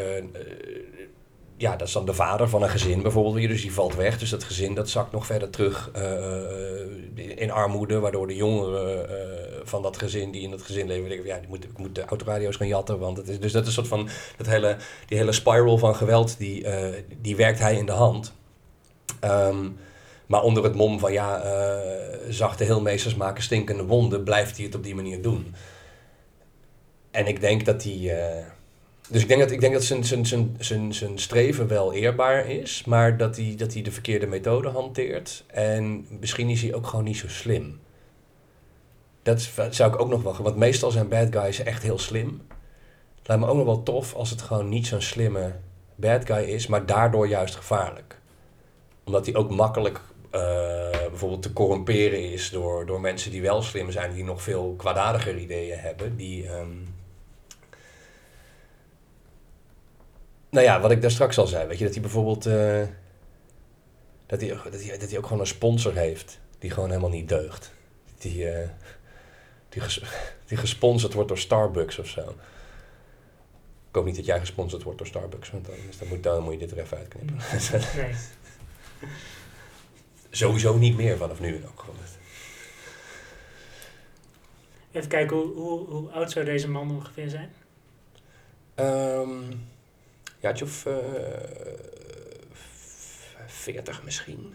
Ja, dat is dan de vader van een gezin bijvoorbeeld weer, dus die valt weg. Dus dat gezin dat zakt nog verder terug eh, eh, in armoede, waardoor de jongeren eh, van dat gezin die in dat gezin leven denken: ja, die moet, ik moet de autoradio's gaan jatten. Want het is, dus dat is een soort van dat hele, die hele spiral van geweld, die, die werkt hij in de hand. Ehm, maar onder het mom van ja, zachte heelmeesters maken stinkende wonden, blijft hij het op die manier doen. En ik denk dat hij. Dus ik denk dat, ik denk dat zijn, zijn, zijn, zijn, zijn streven wel eerbaar is, maar dat hij, dat de verkeerde methode hanteert. En misschien is hij ook gewoon niet zo slim. Dat zou ik ook nog wel. Want meestal zijn bad guys echt heel slim. lijkt me ook nog wel tof als het gewoon niet zo'n slimme bad guy is, maar daardoor juist gevaarlijk. Omdat hij ook makkelijk eh, bijvoorbeeld te corrumperen is door, door mensen die wel slim zijn, die nog veel kwaadaardiger ideeën hebben. Die, ehm, Nou ja, wat ik daar straks al zei, weet je, dat hij bijvoorbeeld. eh, dat, hij, dat, hij, dat hij ook gewoon een sponsor heeft die gewoon helemaal niet deugt. Die, eh, die, ges- die gesponsord wordt door Starbucks of zo. Ik hoop niet dat jij gesponsord wordt door Starbucks, want dan, dus dan, moet, dan moet je dit er even uitknippen. Nee. Sowieso niet meer vanaf nu elk geval. Even kijken, hoe, hoe, hoe oud zou deze man ongeveer zijn? Ehm jaartje of eh 40 misschien.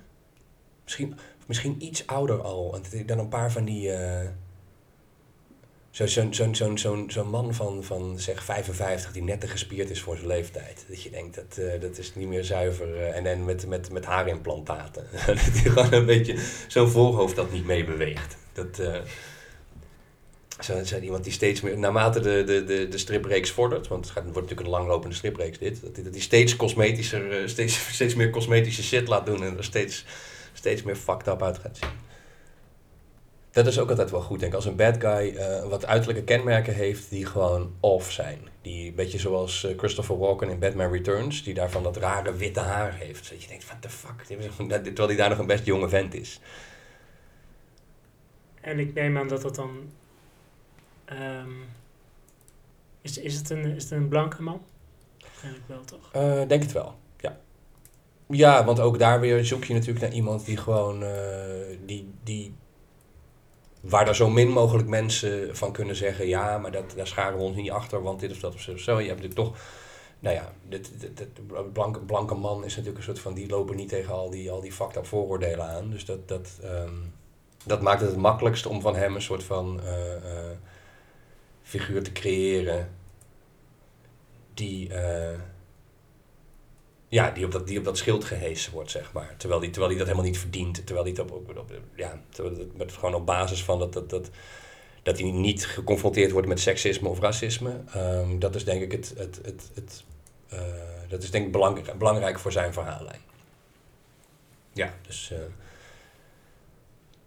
Misschien, misschien iets ouder al. Want dan een paar van die. eh Zo'n zo, zo, zo, zo, zo'n man van, van zeg 55 die net te gespierd is voor zijn leeftijd. Dat je denkt, dat, eh, dat is niet meer zuiver. en en met, met, met haarimplantaten. dat hij gewoon een beetje zo'n voorhoofd dat niet meebeweegt. Dat, zo, zo iemand die steeds meer, naarmate de, de, de, de stripreeks vordert, want het gaat, wordt natuurlijk een langlopende stripreeks dit, dat hij steeds cosmetischer, eh, steeds, steeds meer cosmetische shit laat doen en er steeds, steeds meer fucked up uit gaat zien. Dat is ook altijd wel goed, denk ik. Als een bad guy eh, wat uiterlijke kenmerken heeft die gewoon off zijn. Die een beetje zoals eh, Christopher Walken in Batman Returns, die daarvan dat rare witte haar heeft. Dat je denkt, what the fuck, terwijl hij daar nog een best jonge vent is. En ik neem aan dat dat dan... ehm, is, is, het een, is het een blanke man? Eigenlijk wel, toch? Eh, denk het wel, ja. Ja, want ook daar weer zoek je natuurlijk naar iemand die gewoon, eh, die, die, waar er zo min mogelijk mensen van kunnen zeggen, ja, maar dat, daar scharen we ons niet achter, want dit of dat of zo. Je hebt natuurlijk toch, nou ja, dit, dit, blanke, blanke man is natuurlijk een soort van, die lopen niet tegen al die, al die fucked up vooroordelen aan. Dus dat, dat, ehm, dat maakt het het makkelijkst om van hem een soort van eh, figuur te creëren die... eh, ja, die op, dat, die op dat schild gehesen wordt, zeg maar. Terwijl die, terwijl die dat helemaal niet verdient. Terwijl die het op, op, ja, met, gewoon op basis van dat, dat, dat, dat hij niet geconfronteerd wordt met seksisme of racisme. Ehm, dat is denk ik het, het, het, het eh, dat is denk ik belangrijk, belangrijk voor zijn verhaallijn. Ja, dus, eh,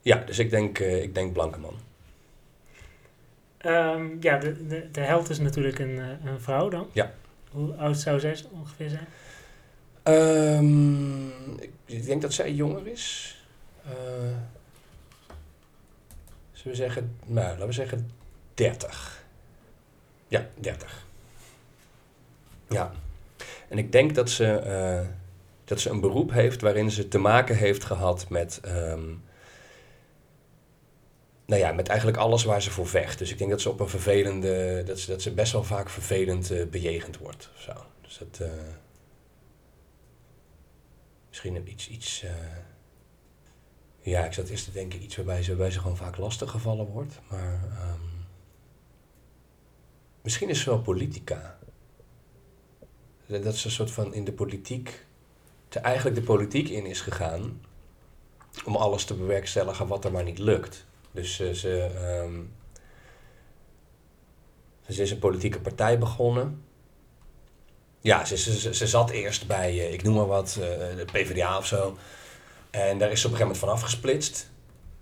ja, dus ik denk, ik denk blanke man. Ehm, ja, de, de, de held is natuurlijk een, eh, een vrouw dan. Ja. Hoe oud zou zij ongeveer zijn? Ehm, ik, denk dat zij jonger is. Eh, zullen we zeggen, nou, laten we zeggen 30. Ja, 30. Ja. En ik denk dat ze, eh, dat ze een beroep heeft waarin ze te maken heeft gehad met, ehm, nou ja, met eigenlijk alles waar ze voor vecht. Dus ik denk dat ze op een vervelende, dat ze, dat ze best wel vaak vervelend eh, bejegend wordt. of Zo. Dus dat, eh, misschien iets, iets eh, ja, ik zat eerst te denken iets waarbij ze, waarbij ze gewoon vaak lastig gevallen wordt. Maar ehm, misschien is ze wel politica. Dat ze een soort van in de politiek, te eigenlijk de politiek in is gegaan om alles te bewerkstelligen wat er maar niet lukt. Dus eh, ze, ehm, ze is een politieke partij begonnen. Ja, ze, ze, ze, ze zat eerst bij, eh, ik noem maar wat, eh, de PvdA of zo. En daar is ze op een gegeven moment van afgesplitst.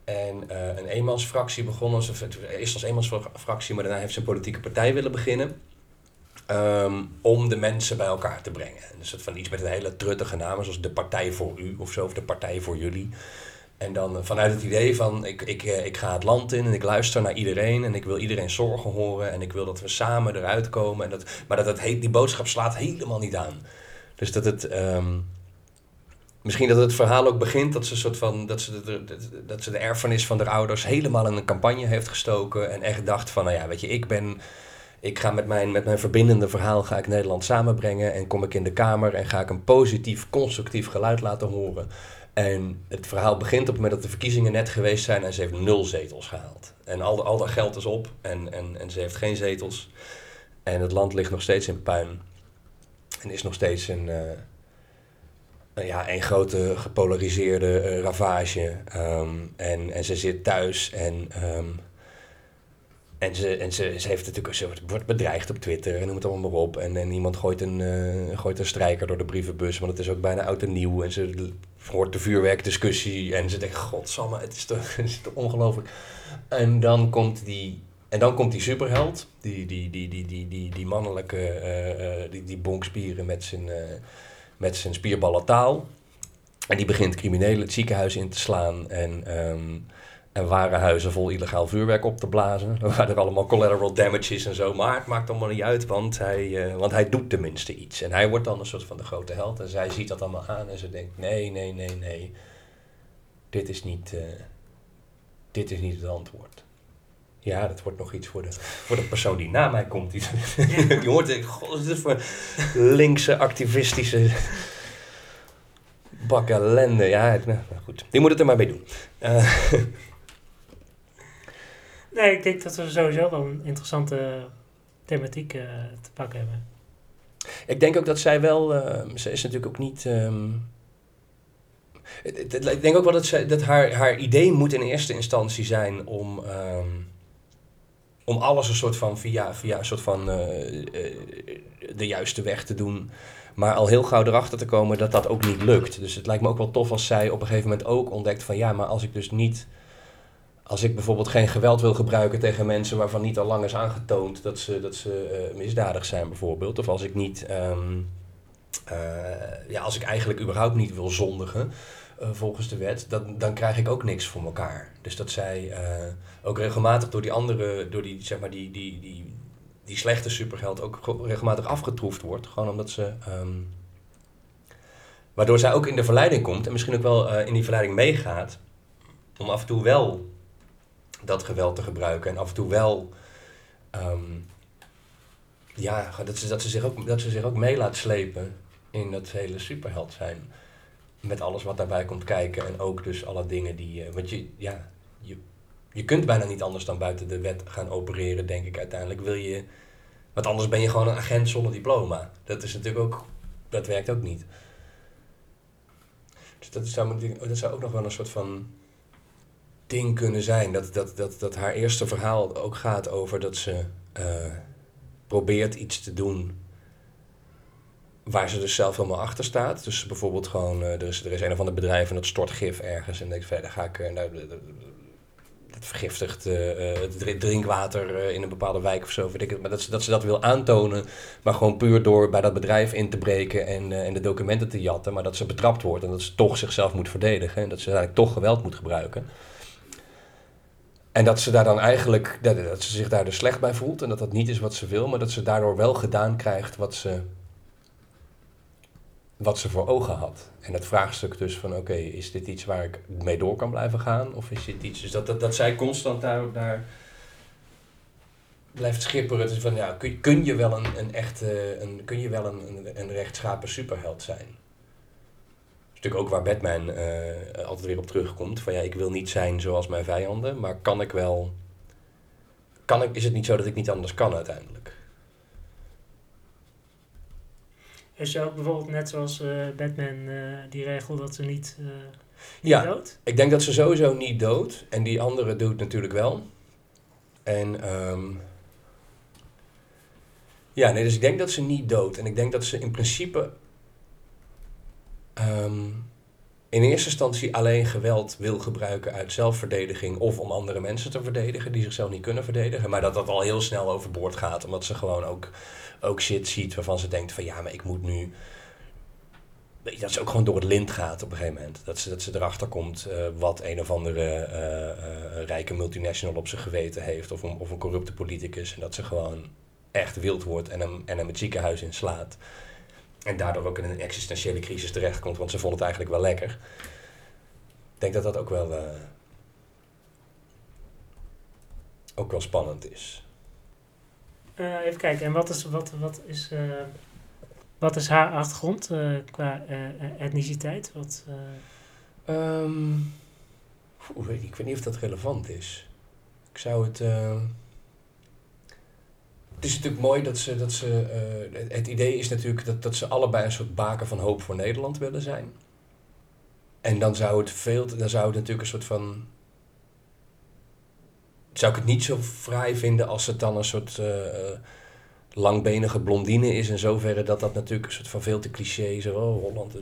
En eh, een eenmansfractie begonnen. Ze eerst als eenmansfractie, maar daarna heeft ze een politieke partij willen beginnen. Ehm, om de mensen bij elkaar te brengen. En dus het van iets met een hele truttige namen, zoals de Partij voor U of zo, of de Partij voor Jullie. En dan eh, vanuit het idee van ik, ik, eh, ik ga het land in en ik luister naar iedereen en ik wil iedereen zorgen horen en ik wil dat we samen eruit komen. En dat, maar dat he- die boodschap slaat helemaal niet aan. Dus dat het. ehm, misschien dat het verhaal ook begint dat ze, soort van, dat, ze de, de- dat ze de erfenis van haar ouders helemaal in een campagne heeft gestoken. En echt dacht van, nou ja, weet je, ik ben. Ik ga met mijn, met mijn verbindende verhaal ga ik Nederland samenbrengen. En kom ik in de Kamer en ga ik een positief, constructief geluid laten horen. En het verhaal begint op het moment dat de verkiezingen net geweest zijn en ze heeft nul zetels gehaald. En al, al dat geld is op en, en, en ze heeft geen zetels. En het land ligt nog steeds in puin. En is nog steeds een, eh, nou ja, een grote gepolariseerde eh, ravage. Ehm, en, en ze zit thuis en ehm, En, ze, en ze, ze heeft natuurlijk, ze wordt bedreigd op Twitter en noem het allemaal maar op. En, en iemand gooit een, uh, gooit een strijker door de brievenbus, want het is ook bijna oud en nieuw. En ze hoort de vuurwerkdiscussie en ze denkt, godsamme, het is toch, ongelooflijk. En dan komt die, en dan komt die superheld, die, die, die, die, die, die, die mannelijke, uh, uh, die, die bonkspieren met zijn, met zijn spierballen taal. En die begint criminelen het ziekenhuis in te slaan en... Um, en waren huizen vol illegaal vuurwerk op te blazen. Er waren er allemaal collateral damages en zo. Maar het maakt allemaal niet uit, want hij, uh, want hij doet tenminste iets. En hij wordt dan een soort van de grote held. En zij ziet dat allemaal aan en ze denkt: nee, nee, nee, nee. Dit is niet, uh, dit is niet het antwoord. Ja, dat wordt nog iets voor de, voor de persoon die na mij komt. Die, ja. die hoort, god, wat is dit voor linkse, activistische bak ellende. Ja, nou, goed. Die moet het er maar mee doen. Uh, Nee, ik denk dat we sowieso wel een interessante thematiek uh, te pakken hebben. Ik denk ook dat zij wel, uh, ze is natuurlijk ook niet. Um, ik denk ook wel dat, zij, dat haar, haar idee moet in eerste instantie zijn om, um, om alles een soort van via, via een soort van uh, de juiste weg te doen. Maar al heel gauw erachter te komen dat dat ook niet lukt. Dus het lijkt me ook wel tof als zij op een gegeven moment ook ontdekt van ja, maar als ik dus niet als ik bijvoorbeeld geen geweld wil gebruiken tegen mensen waarvan niet al lang is aangetoond dat ze, dat ze uh, misdadig zijn, bijvoorbeeld. Of als ik niet, um, uh, ja, als ik eigenlijk überhaupt niet wil zondigen uh, volgens de wet, dan, dan krijg ik ook niks voor elkaar. Dus dat zij ook regelmatig door die andere, door die, zeg maar, die, die, die, die slechte superheld ook regelmatig afgetroefd wordt. Gewoon omdat ze. Um, waardoor zij ook in de verleiding komt en misschien ook wel in die verleiding meegaat. Om af en toe wel dat geweld te gebruiken. En af en toe wel, um, ja, dat ze, dat, ze zich ook, dat ze zich ook mee laat slepen in dat hele superheld zijn. Met alles wat daarbij komt kijken en ook dus alle dingen die, uh, want je, ja, je, je kunt bijna niet anders dan buiten de wet gaan opereren, denk ik uiteindelijk. Wil je, want anders ben je gewoon een agent zonder diploma. Dat is natuurlijk ook, dat werkt ook niet. Dus dat zou, dat zou ook nog wel een soort van ding kunnen zijn. Dat, dat, dat, dat haar eerste verhaal ook gaat over dat ze uh, probeert iets te doen waar ze dus zelf helemaal achter staat. Dus bijvoorbeeld gewoon, uh, er, is, er is een of ander bedrijf en dat stort gif ergens. En denkt verder ga ik, uh, nou, dat vergiftigt het drinkwater in een bepaalde wijk of zo. Weet ik het. Maar dat ze, dat ze dat wil aantonen, maar gewoon puur door bij dat bedrijf in te breken en, en de documenten te jatten. Maar dat ze betrapt wordt en dat ze toch zichzelf moet verdedigen. En dat ze eigenlijk toch geweld moet gebruiken. En dat ze daar dan eigenlijk, dat, ze zich daar dus slecht bij voelt en dat dat niet is wat ze wil, maar dat ze daardoor wel gedaan krijgt wat ze, wat ze voor ogen had. En het vraagstuk dus van oké, is dit iets waar ik mee door kan blijven gaan? Of is dit iets, dus dat, dat, dat zij constant daar, daar blijft schipperen. Dus van ja, kun, kun je wel een, een echte, een, kun je wel een, een, een rechtschapen superheld zijn? Natuurlijk ook waar Batman uh, altijd weer op terugkomt. Van ja, ik wil niet zijn zoals mijn vijanden, maar kan ik wel. Kan ik, is het niet zo dat ik niet anders kan uiteindelijk? Is je ook bijvoorbeeld net zoals uh, Batman uh, die regel dat ze niet, niet ja, dood? ik denk dat ze sowieso niet dood. En die andere doet natuurlijk wel. En um, ja, nee, dus ik denk dat ze niet dood. En ik denk dat ze in principe um, in eerste instantie alleen geweld wil gebruiken uit zelfverdediging of om andere mensen te verdedigen die zichzelf niet kunnen verdedigen. Maar dat dat al heel snel overboord gaat, omdat ze gewoon ook, ook shit ziet waarvan ze denkt van ja, maar ik moet nu. Dat ze ook gewoon door het lint gaat op een gegeven moment. Dat ze, dat ze erachter komt uh, wat een of andere uh, uh, rijke multinational op zijn geweten heeft. Of een, of een corrupte politicus. En dat ze gewoon echt wild wordt en hem, en hem het ziekenhuis inslaat. En daardoor ook in een existentiële crisis terechtkomt, want ze vond het eigenlijk wel lekker. Ik denk dat dat ook wel, uh, ook wel spannend is. Uh, even kijken, en wat is, wat, wat is, uh, wat is haar achtergrond qua etniciteit? Wat, um, weet ik, ik weet niet of dat relevant is. Ik zou het het is natuurlijk mooi dat ze. Dat ze uh, het idee is natuurlijk dat, dat ze allebei een soort baken van hoop voor Nederland willen zijn. En dan zou het veel. Dan zou het natuurlijk een soort van. zou ik het niet zo fraai vinden als het dan een soort uh, langbenige blondine is. In zoverre dat dat natuurlijk een soort van veel te cliché zo, oh, Holland.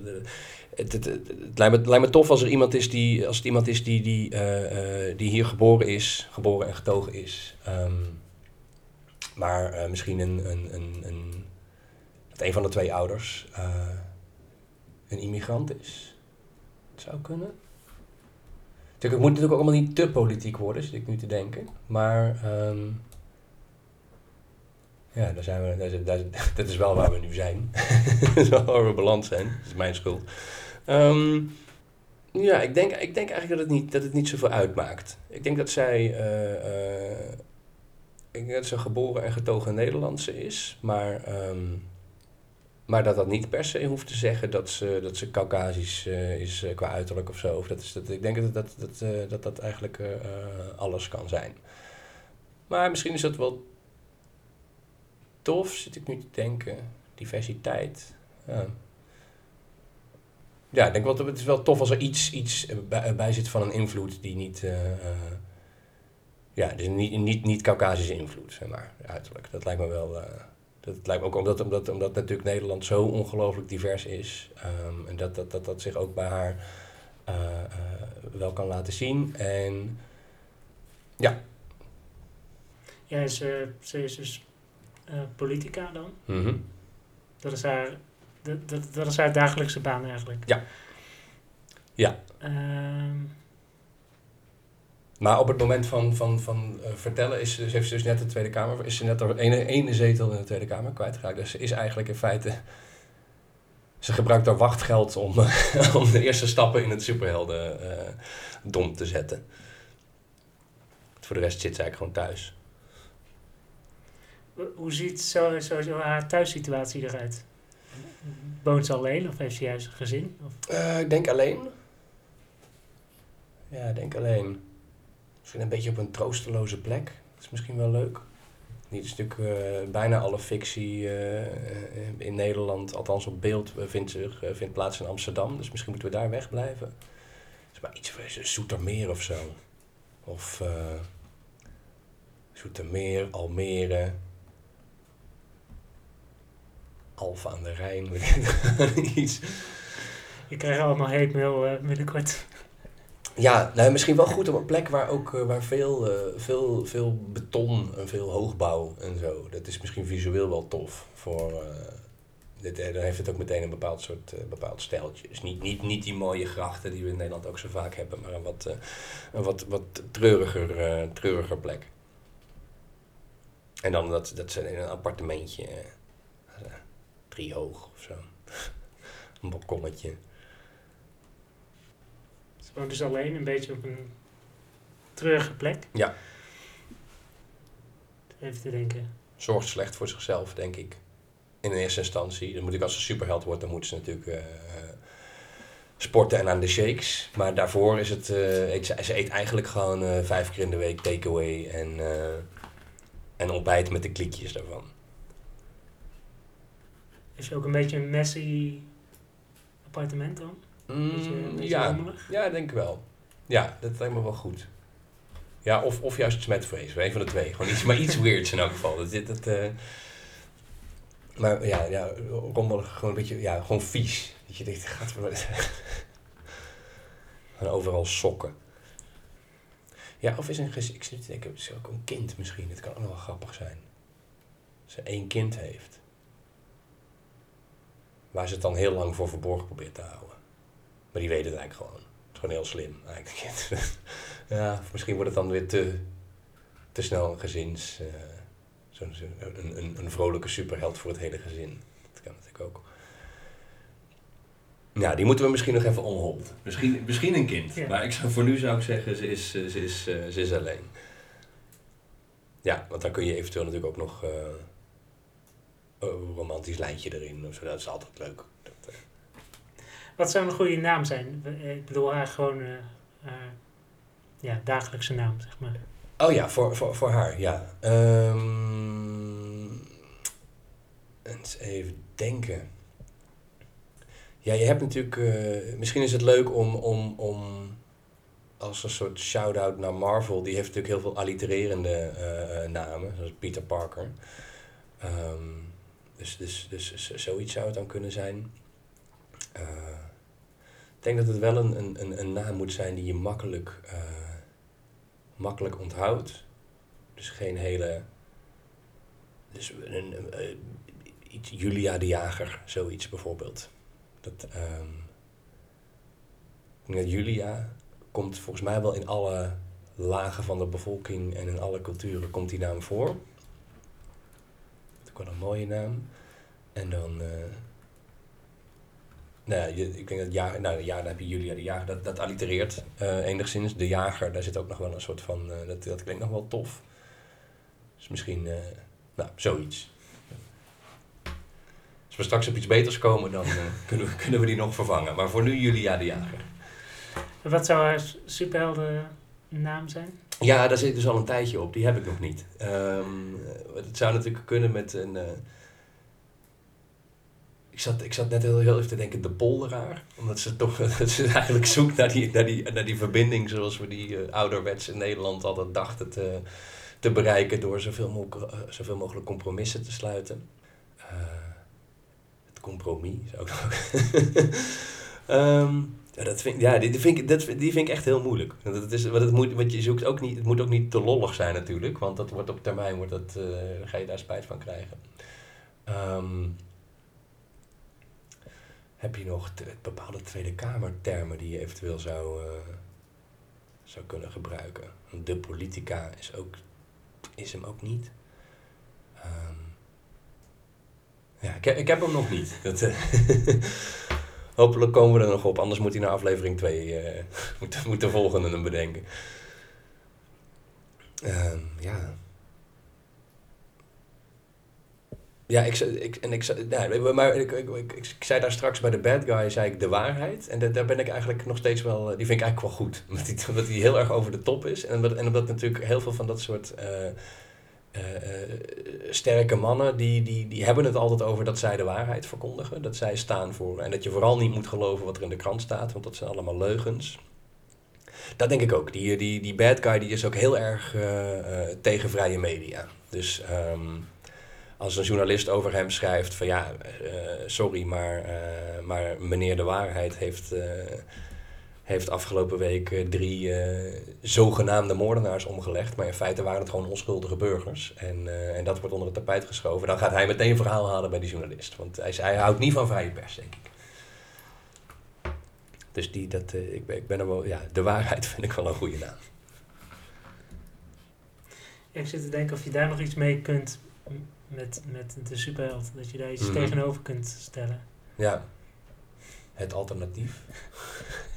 Het, het, lijkt, me, tof als er iemand is die, als het iemand is die, die, die hier geboren is, geboren en getogen is. Ehm, maar misschien een, een, een, een, een van de twee ouders een immigrant is. Het zou kunnen. Het moet natuurlijk ook allemaal niet te politiek worden, zit ik nu te denken. Maar um, ja, daar zijn we, daar, daar, dat is wel waar we nu zijn. dat is wel waar we beland zijn. Dat is mijn schuld. Um, ja, ik denk, ik denk eigenlijk dat het, niet, dat het niet zoveel uitmaakt. Ik denk dat zij, uh, ik denk dat ze geboren en getogen Nederlandse is. Maar um, maar dat dat niet per se hoeft te zeggen dat ze, dat ze Caucasisch uh, is uh, qua uiterlijk of zo. Of dat is, dat, ik denk dat dat, dat, uh, dat, dat eigenlijk alles kan zijn. Maar misschien is dat wel tof, zit ik nu te denken. Diversiteit. Ja. Ja, ik denk wel, het is wel tof als er iets, iets bij, bij zit van een invloed die niet... ja, dus niet, niet, niet Caucasische invloed, zeg maar, uiterlijk. Dat lijkt me wel... Dat lijkt me ook omdat, omdat, omdat natuurlijk Nederland zo ongelooflijk divers is. Um, en dat dat, dat dat zich ook bij haar uh, uh, wel kan laten zien. En ja. Ja, ze, ze is dus uh, politica dan. Mm -hmm. dat, is haar, dat, dat, dat is haar dagelijkse baan eigenlijk. Ja. Ja. Um, maar op het moment van, van, van uh, vertellen is, heeft ze dus net de Tweede Kamer, is ze net ene, ene zetel in de Tweede Kamer kwijtgeraakt. Dus ze is eigenlijk in feite, ze gebruikt haar wachtgeld om, om de eerste stappen in het superhelden uh, dom te zetten. Voor de rest zit ze eigenlijk gewoon thuis. Hoe ziet zo, zo, zo haar thuissituatie eruit? Woont ze alleen of heeft ze juist een gezin? Uh, ik denk alleen. Ja, ik denk alleen. Misschien een beetje op een troosteloze plek. Dat is misschien wel leuk. Niet een stuk, uh, bijna alle fictie uh, in Nederland, althans op beeld, vindt, zich, vindt plaats in Amsterdam. Dus misschien moeten we daar wegblijven. Dus maar iets voor Zoetermeer of zo. Of uh, Zoetermeer, Almere. Alfa aan de Rijn. iets. Je krijgt allemaal hate binnenkort. Ja, nou, misschien wel goed op een plek waar ook uh, waar veel, uh, veel, veel beton en veel hoogbouw en zo. Dat is misschien visueel wel tof. Voor, uh, dit, dan heeft het ook meteen een bepaald soort bepaald stijltje. Dus niet, niet, niet die mooie grachten die we in Nederland ook zo vaak hebben, maar een wat, een wat, wat treuriger, treuriger plek. En dan dat, dat ze in een appartementje, drie hoog of zo. een balkonnetje. Ze woont dus alleen, een beetje op een treurige plek. Ja. Even te denken. Zorgt slecht voor zichzelf, denk ik. In eerste instantie. Dan moet ik als ze superheld wordt, dan moet ze natuurlijk uh, sporten en aan de shakes. Maar daarvoor is het, uh, eet ze, ze, eet eigenlijk gewoon uh, vijf keer in de week takeaway en, en ontbijt met de klikjes daarvan. Is je ook een beetje een messy appartement dan? Mm, ja, ja, denk ik wel. Ja, dat lijkt me wel goed. Ja, of, of juist smetvrees. Een van de twee. Gewoon iets, maar iets weirds in elk geval. Dat, dit, dat, uh, maar ja, ja rommelig, gewoon een beetje, ja, gewoon vies. Dat je denkt, gaat En overal sokken. Ja, of is een gezin, ik zit te denken, is ook een kind misschien. Het kan ook nog wel grappig zijn. Als ze één kind heeft. Waar ze het dan heel lang voor verborgen probeert te houden. Maar die weten het eigenlijk gewoon. Het is gewoon heel slim eigenlijk. ja, misschien wordt het dan weer te, te snel een gezins... Uh, zo'n, zo, een, een, een vrolijke superheld voor het hele gezin. Dat kan natuurlijk ook. Ja, die moeten we misschien nog even omholt. Misschien, misschien een kind. Ja. Maar ik zou, voor nu zou ik zeggen, ze is, ze is, uh, ze is alleen. Ja, want dan kun je eventueel natuurlijk ook nog uh, een romantisch lijntje erin. Of zo. Dat is altijd leuk. Wat zou een goede naam zijn? Ik bedoel haar gewoon uh, uh, ja, dagelijkse naam, zeg maar. Oh ja, voor, voor, voor haar, ja. Um, eens even denken. Ja, je hebt natuurlijk... Uh, misschien is het leuk om, om, om als een soort shout-out naar Marvel. Die heeft natuurlijk heel veel allitererende eh, eh, namen, zoals Peter Parker. Ehm, dus, dus, dus zoiets zou het dan kunnen zijn. Ik denk dat het wel een, een, een naam moet zijn die je makkelijk, makkelijk onthoudt. Dus geen hele. Dus een, iets, Julia de Jager, zoiets bijvoorbeeld. Dat, um, Julia komt volgens mij wel in alle lagen van de bevolking en in alle culturen komt die naam voor. Dat is wel een mooie naam. En dan, uh, nou ja, ik denk dat ja, nou, ja, dan heb je Julia de Jager, dat, dat allitereert uh, enigszins. De Jager, daar zit ook nog wel een soort van, uh, dat, dat klinkt nog wel tof. Dus misschien, nou, zoiets. Als we straks op iets beters komen, dan kunnen, we, kunnen we die nog vervangen. Maar voor nu Julia de Jager. Wat zou haar superhelden naam zijn? Ja, daar zit dus al een tijdje op. Die heb ik nog niet. Um, het zou natuurlijk kunnen met een... Ik, zat, ik zat net heel, heel even te denken, de polderaar. Omdat ze toch ze eigenlijk zoekt naar die, naar, die, naar die verbinding zoals we die uh, ouderwets in Nederland altijd dachten te, te bereiken door zoveel, mogelijk, uh, zoveel mogelijk compromissen te sluiten. het compromis ik nog... um, Ja, dat vind, ja die, die, vind ik, dat, die vind ik echt heel moeilijk. Dat is, wat, het moet, wat je zoekt ook niet, het moet ook niet te lollig zijn natuurlijk, want dat wordt op termijn wordt dat, ga je daar spijt van krijgen. Um, heb je nog bepaalde Tweede Kamertermen die je eventueel zou, uh, zou kunnen gebruiken? De politica is, ook, is hem ook niet. Um, ja, ik, ik heb hem nog niet. Dat, uh, hopelijk komen we er nog op. Anders moet hij naar aflevering 2 uh, eh, moet, moet de volgende hem bedenken. Uh, ja. Ja, ik, ik, en ik, ja, maar ik, ik, ik, zei daar straks bij de bad guy, zei ik de waarheid. En daar ben ik eigenlijk nog steeds wel, die vind ik eigenlijk wel goed. Omdat die, omdat die heel erg over de top is. En omdat, en omdat natuurlijk heel veel van dat soort uh, uh, sterke mannen, die, die, die hebben het altijd over dat zij de waarheid verkondigen. Dat zij staan voor. En dat je vooral niet moet geloven wat er in de krant staat, want dat zijn allemaal leugens. Dat denk ik ook. Die, die, die bad guy die is ook heel erg uh, tegen vrije media. Dus um, als een journalist over hem schrijft van ja, uh, sorry, maar, maar meneer de waarheid heeft heeft afgelopen week eh, drie zogenaamde moordenaars omgelegd. Maar in feite waren het gewoon onschuldige burgers. En, en dat wordt onder het tapijt geschoven. Dan gaat hij meteen verhaal halen bij die journalist. Want hij, hij houdt niet van vrije pers, denk ik. Dus die, dat, ik, ik ben er wel, ja, de waarheid vind ik wel een goede naam. ik zit te denken of je daar nog iets mee kunt met, met de superheld. Dat je daar iets mm -hmm. tegenover kunt stellen. Ja, het alternatief.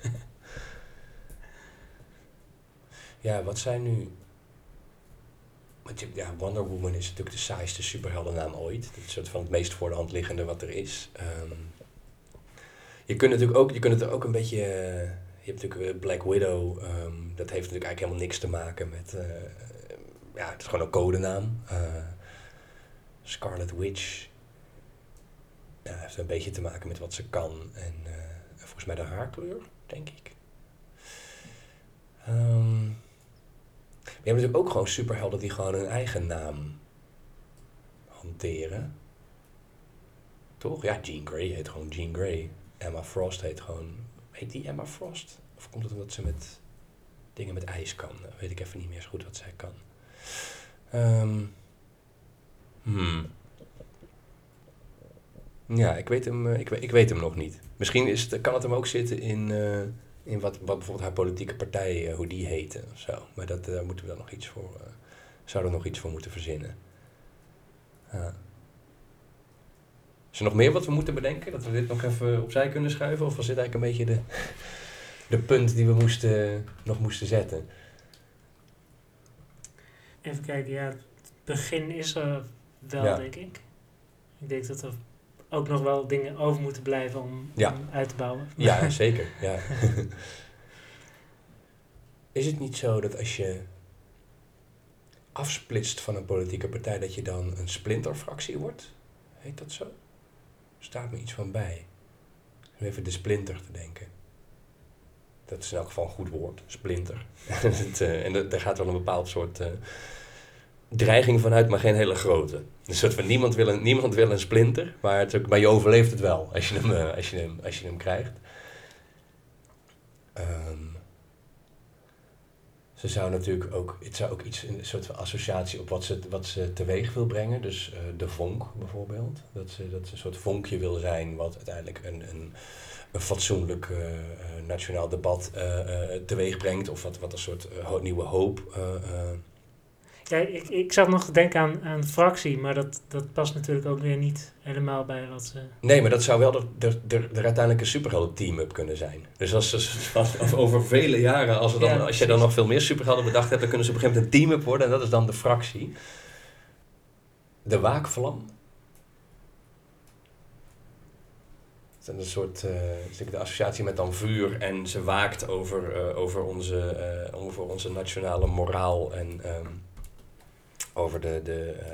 Ja, wat zijn nu. Want je, ja, Wonder Woman is natuurlijk de saaiste superheldennaam ooit. Dat is een soort van het meest voor de hand liggende wat er is. Um, je kunt natuurlijk ook, je kunt het er ook een beetje. Uh, je hebt natuurlijk Black Widow. Um, dat heeft natuurlijk eigenlijk helemaal niks te maken met. Uh, ja, het is gewoon een codenaam. Uh, Scarlet Witch. Ja, heeft een beetje te maken met wat ze kan. En volgens mij de haarkleur, denk ik. Um, je hebt natuurlijk ook gewoon superhelden die gewoon hun eigen naam hanteren. Toch? Ja, Jean Grey heet gewoon Jean Grey. Emma Frost heet gewoon... Heet die Emma Frost? Of komt het omdat ze met dingen met ijs kan? Dan weet ik even niet meer zo goed wat zij kan. Um, hmm. Ja, ik weet, hem, eh, ik, ik weet hem nog niet. Misschien is het, kan het hem ook zitten in... Uh, in wat, wat bijvoorbeeld haar politieke partij, uh, hoe die heette of zo. Maar dat, daar moeten we dan nog iets voor, zouden we nog iets voor moeten verzinnen. Is er nog meer wat we moeten bedenken? Dat we dit nog even opzij kunnen schuiven? Of was dit eigenlijk een beetje de, de punt die we moesten, nog moesten zetten? Even kijken, ja, het begin is er wel, ja. denk ik. Ik denk dat er ook nog wel dingen over moeten blijven om, ja. om uit te bouwen. Ja, zeker. Ja. Is het niet zo dat als je afsplitst van een politieke partij, dat je dan een splinterfractie wordt? Heet dat zo? Staat me iets van bij. Om even de splinter te denken. Dat is in elk geval een goed woord, splinter. uh, en daar gaat wel een bepaald soort uh, dreiging vanuit, maar geen hele grote. Een soort van niemand wil een, niemand wil een splinter, maar, het ook, maar je overleeft het wel als je hem, uh, als je hem, als je hem krijgt. Um, ze zou natuurlijk ook, het zou ook iets, een soort van associatie op wat ze, wat ze teweeg wil brengen. Dus uh, de vonk bijvoorbeeld. Dat ze, dat ze een soort vonkje wil zijn wat uiteindelijk een, een, een fatsoenlijk uh, nationaal debat teweeg brengt. Of wat, wat een soort nieuwe hoop ik, ik zat nog te denken aan, aan fractie, maar dat, dat past natuurlijk ook weer niet helemaal bij wat ze... Nee, maar dat zou wel de, de, de, de uiteindelijke superhelden team-up kunnen zijn. Dus als, als, over vele jaren, als, dan, als je dan nog veel meer superhelden bedacht hebt, dan kunnen ze op een gegeven moment een team-up worden en dat is dan de fractie. De waakvlam. Dat is een soort uh, de associatie met dan vuur en ze waakt over, uh, over, onze, uh, over onze nationale moraal en... Um, over de, de, uh,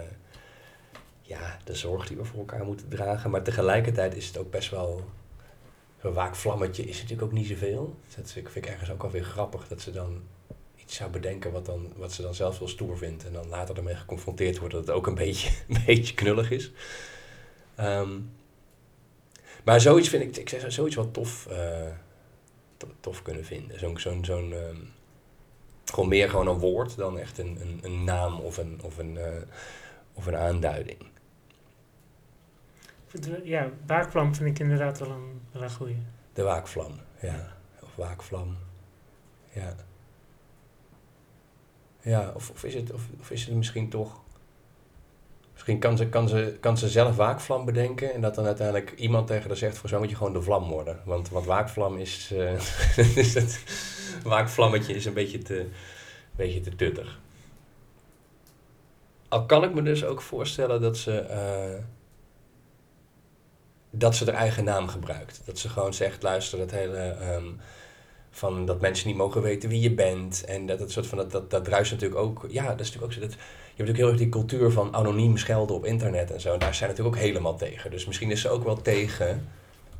ja, de zorg die we voor elkaar moeten dragen. Maar tegelijkertijd is het ook best wel. Zo'n waakvlammetje is natuurlijk ook niet zoveel. Dat vind ik ergens ook alweer grappig dat ze dan iets zou bedenken wat, dan, wat ze dan zelf wel stoer vindt. En dan later ermee geconfronteerd wordt dat het ook een beetje, een beetje knullig is. Um, maar zoiets vind ik, ik zeg zoiets wel tof, uh, tof kunnen vinden. Zo'n zo'n zo'n um, gewoon meer gewoon een woord dan echt een, een, een naam of een, of, een, uh, of een aanduiding. Ja, waakvlam vind ik inderdaad wel een, wel een goeie. De waakvlam, ja. Of waakvlam. Ja. Ja, of, of, is, het, of, of is het misschien toch... Misschien kan ze, kan, ze, kan ze zelf waakvlam bedenken en dat dan uiteindelijk iemand tegen haar zegt: voor zo moet je gewoon de vlam worden. Want, want waakvlam is. Uh, is het, waakvlammetje is een beetje te, een beetje te tuttig. Al kan ik me dus ook voorstellen dat ze. Uh, dat ze haar eigen naam gebruikt. Dat ze gewoon zegt: luister, dat hele. Um, van dat mensen niet mogen weten wie je bent. En dat het soort van dat, dat, dat druist natuurlijk ook. Ja, dat is natuurlijk ook zo. Dat, natuurlijk heel erg die cultuur van anoniem schelden op internet en zo. En daar zijn natuurlijk ook helemaal tegen. Dus misschien is ze ook wel tegen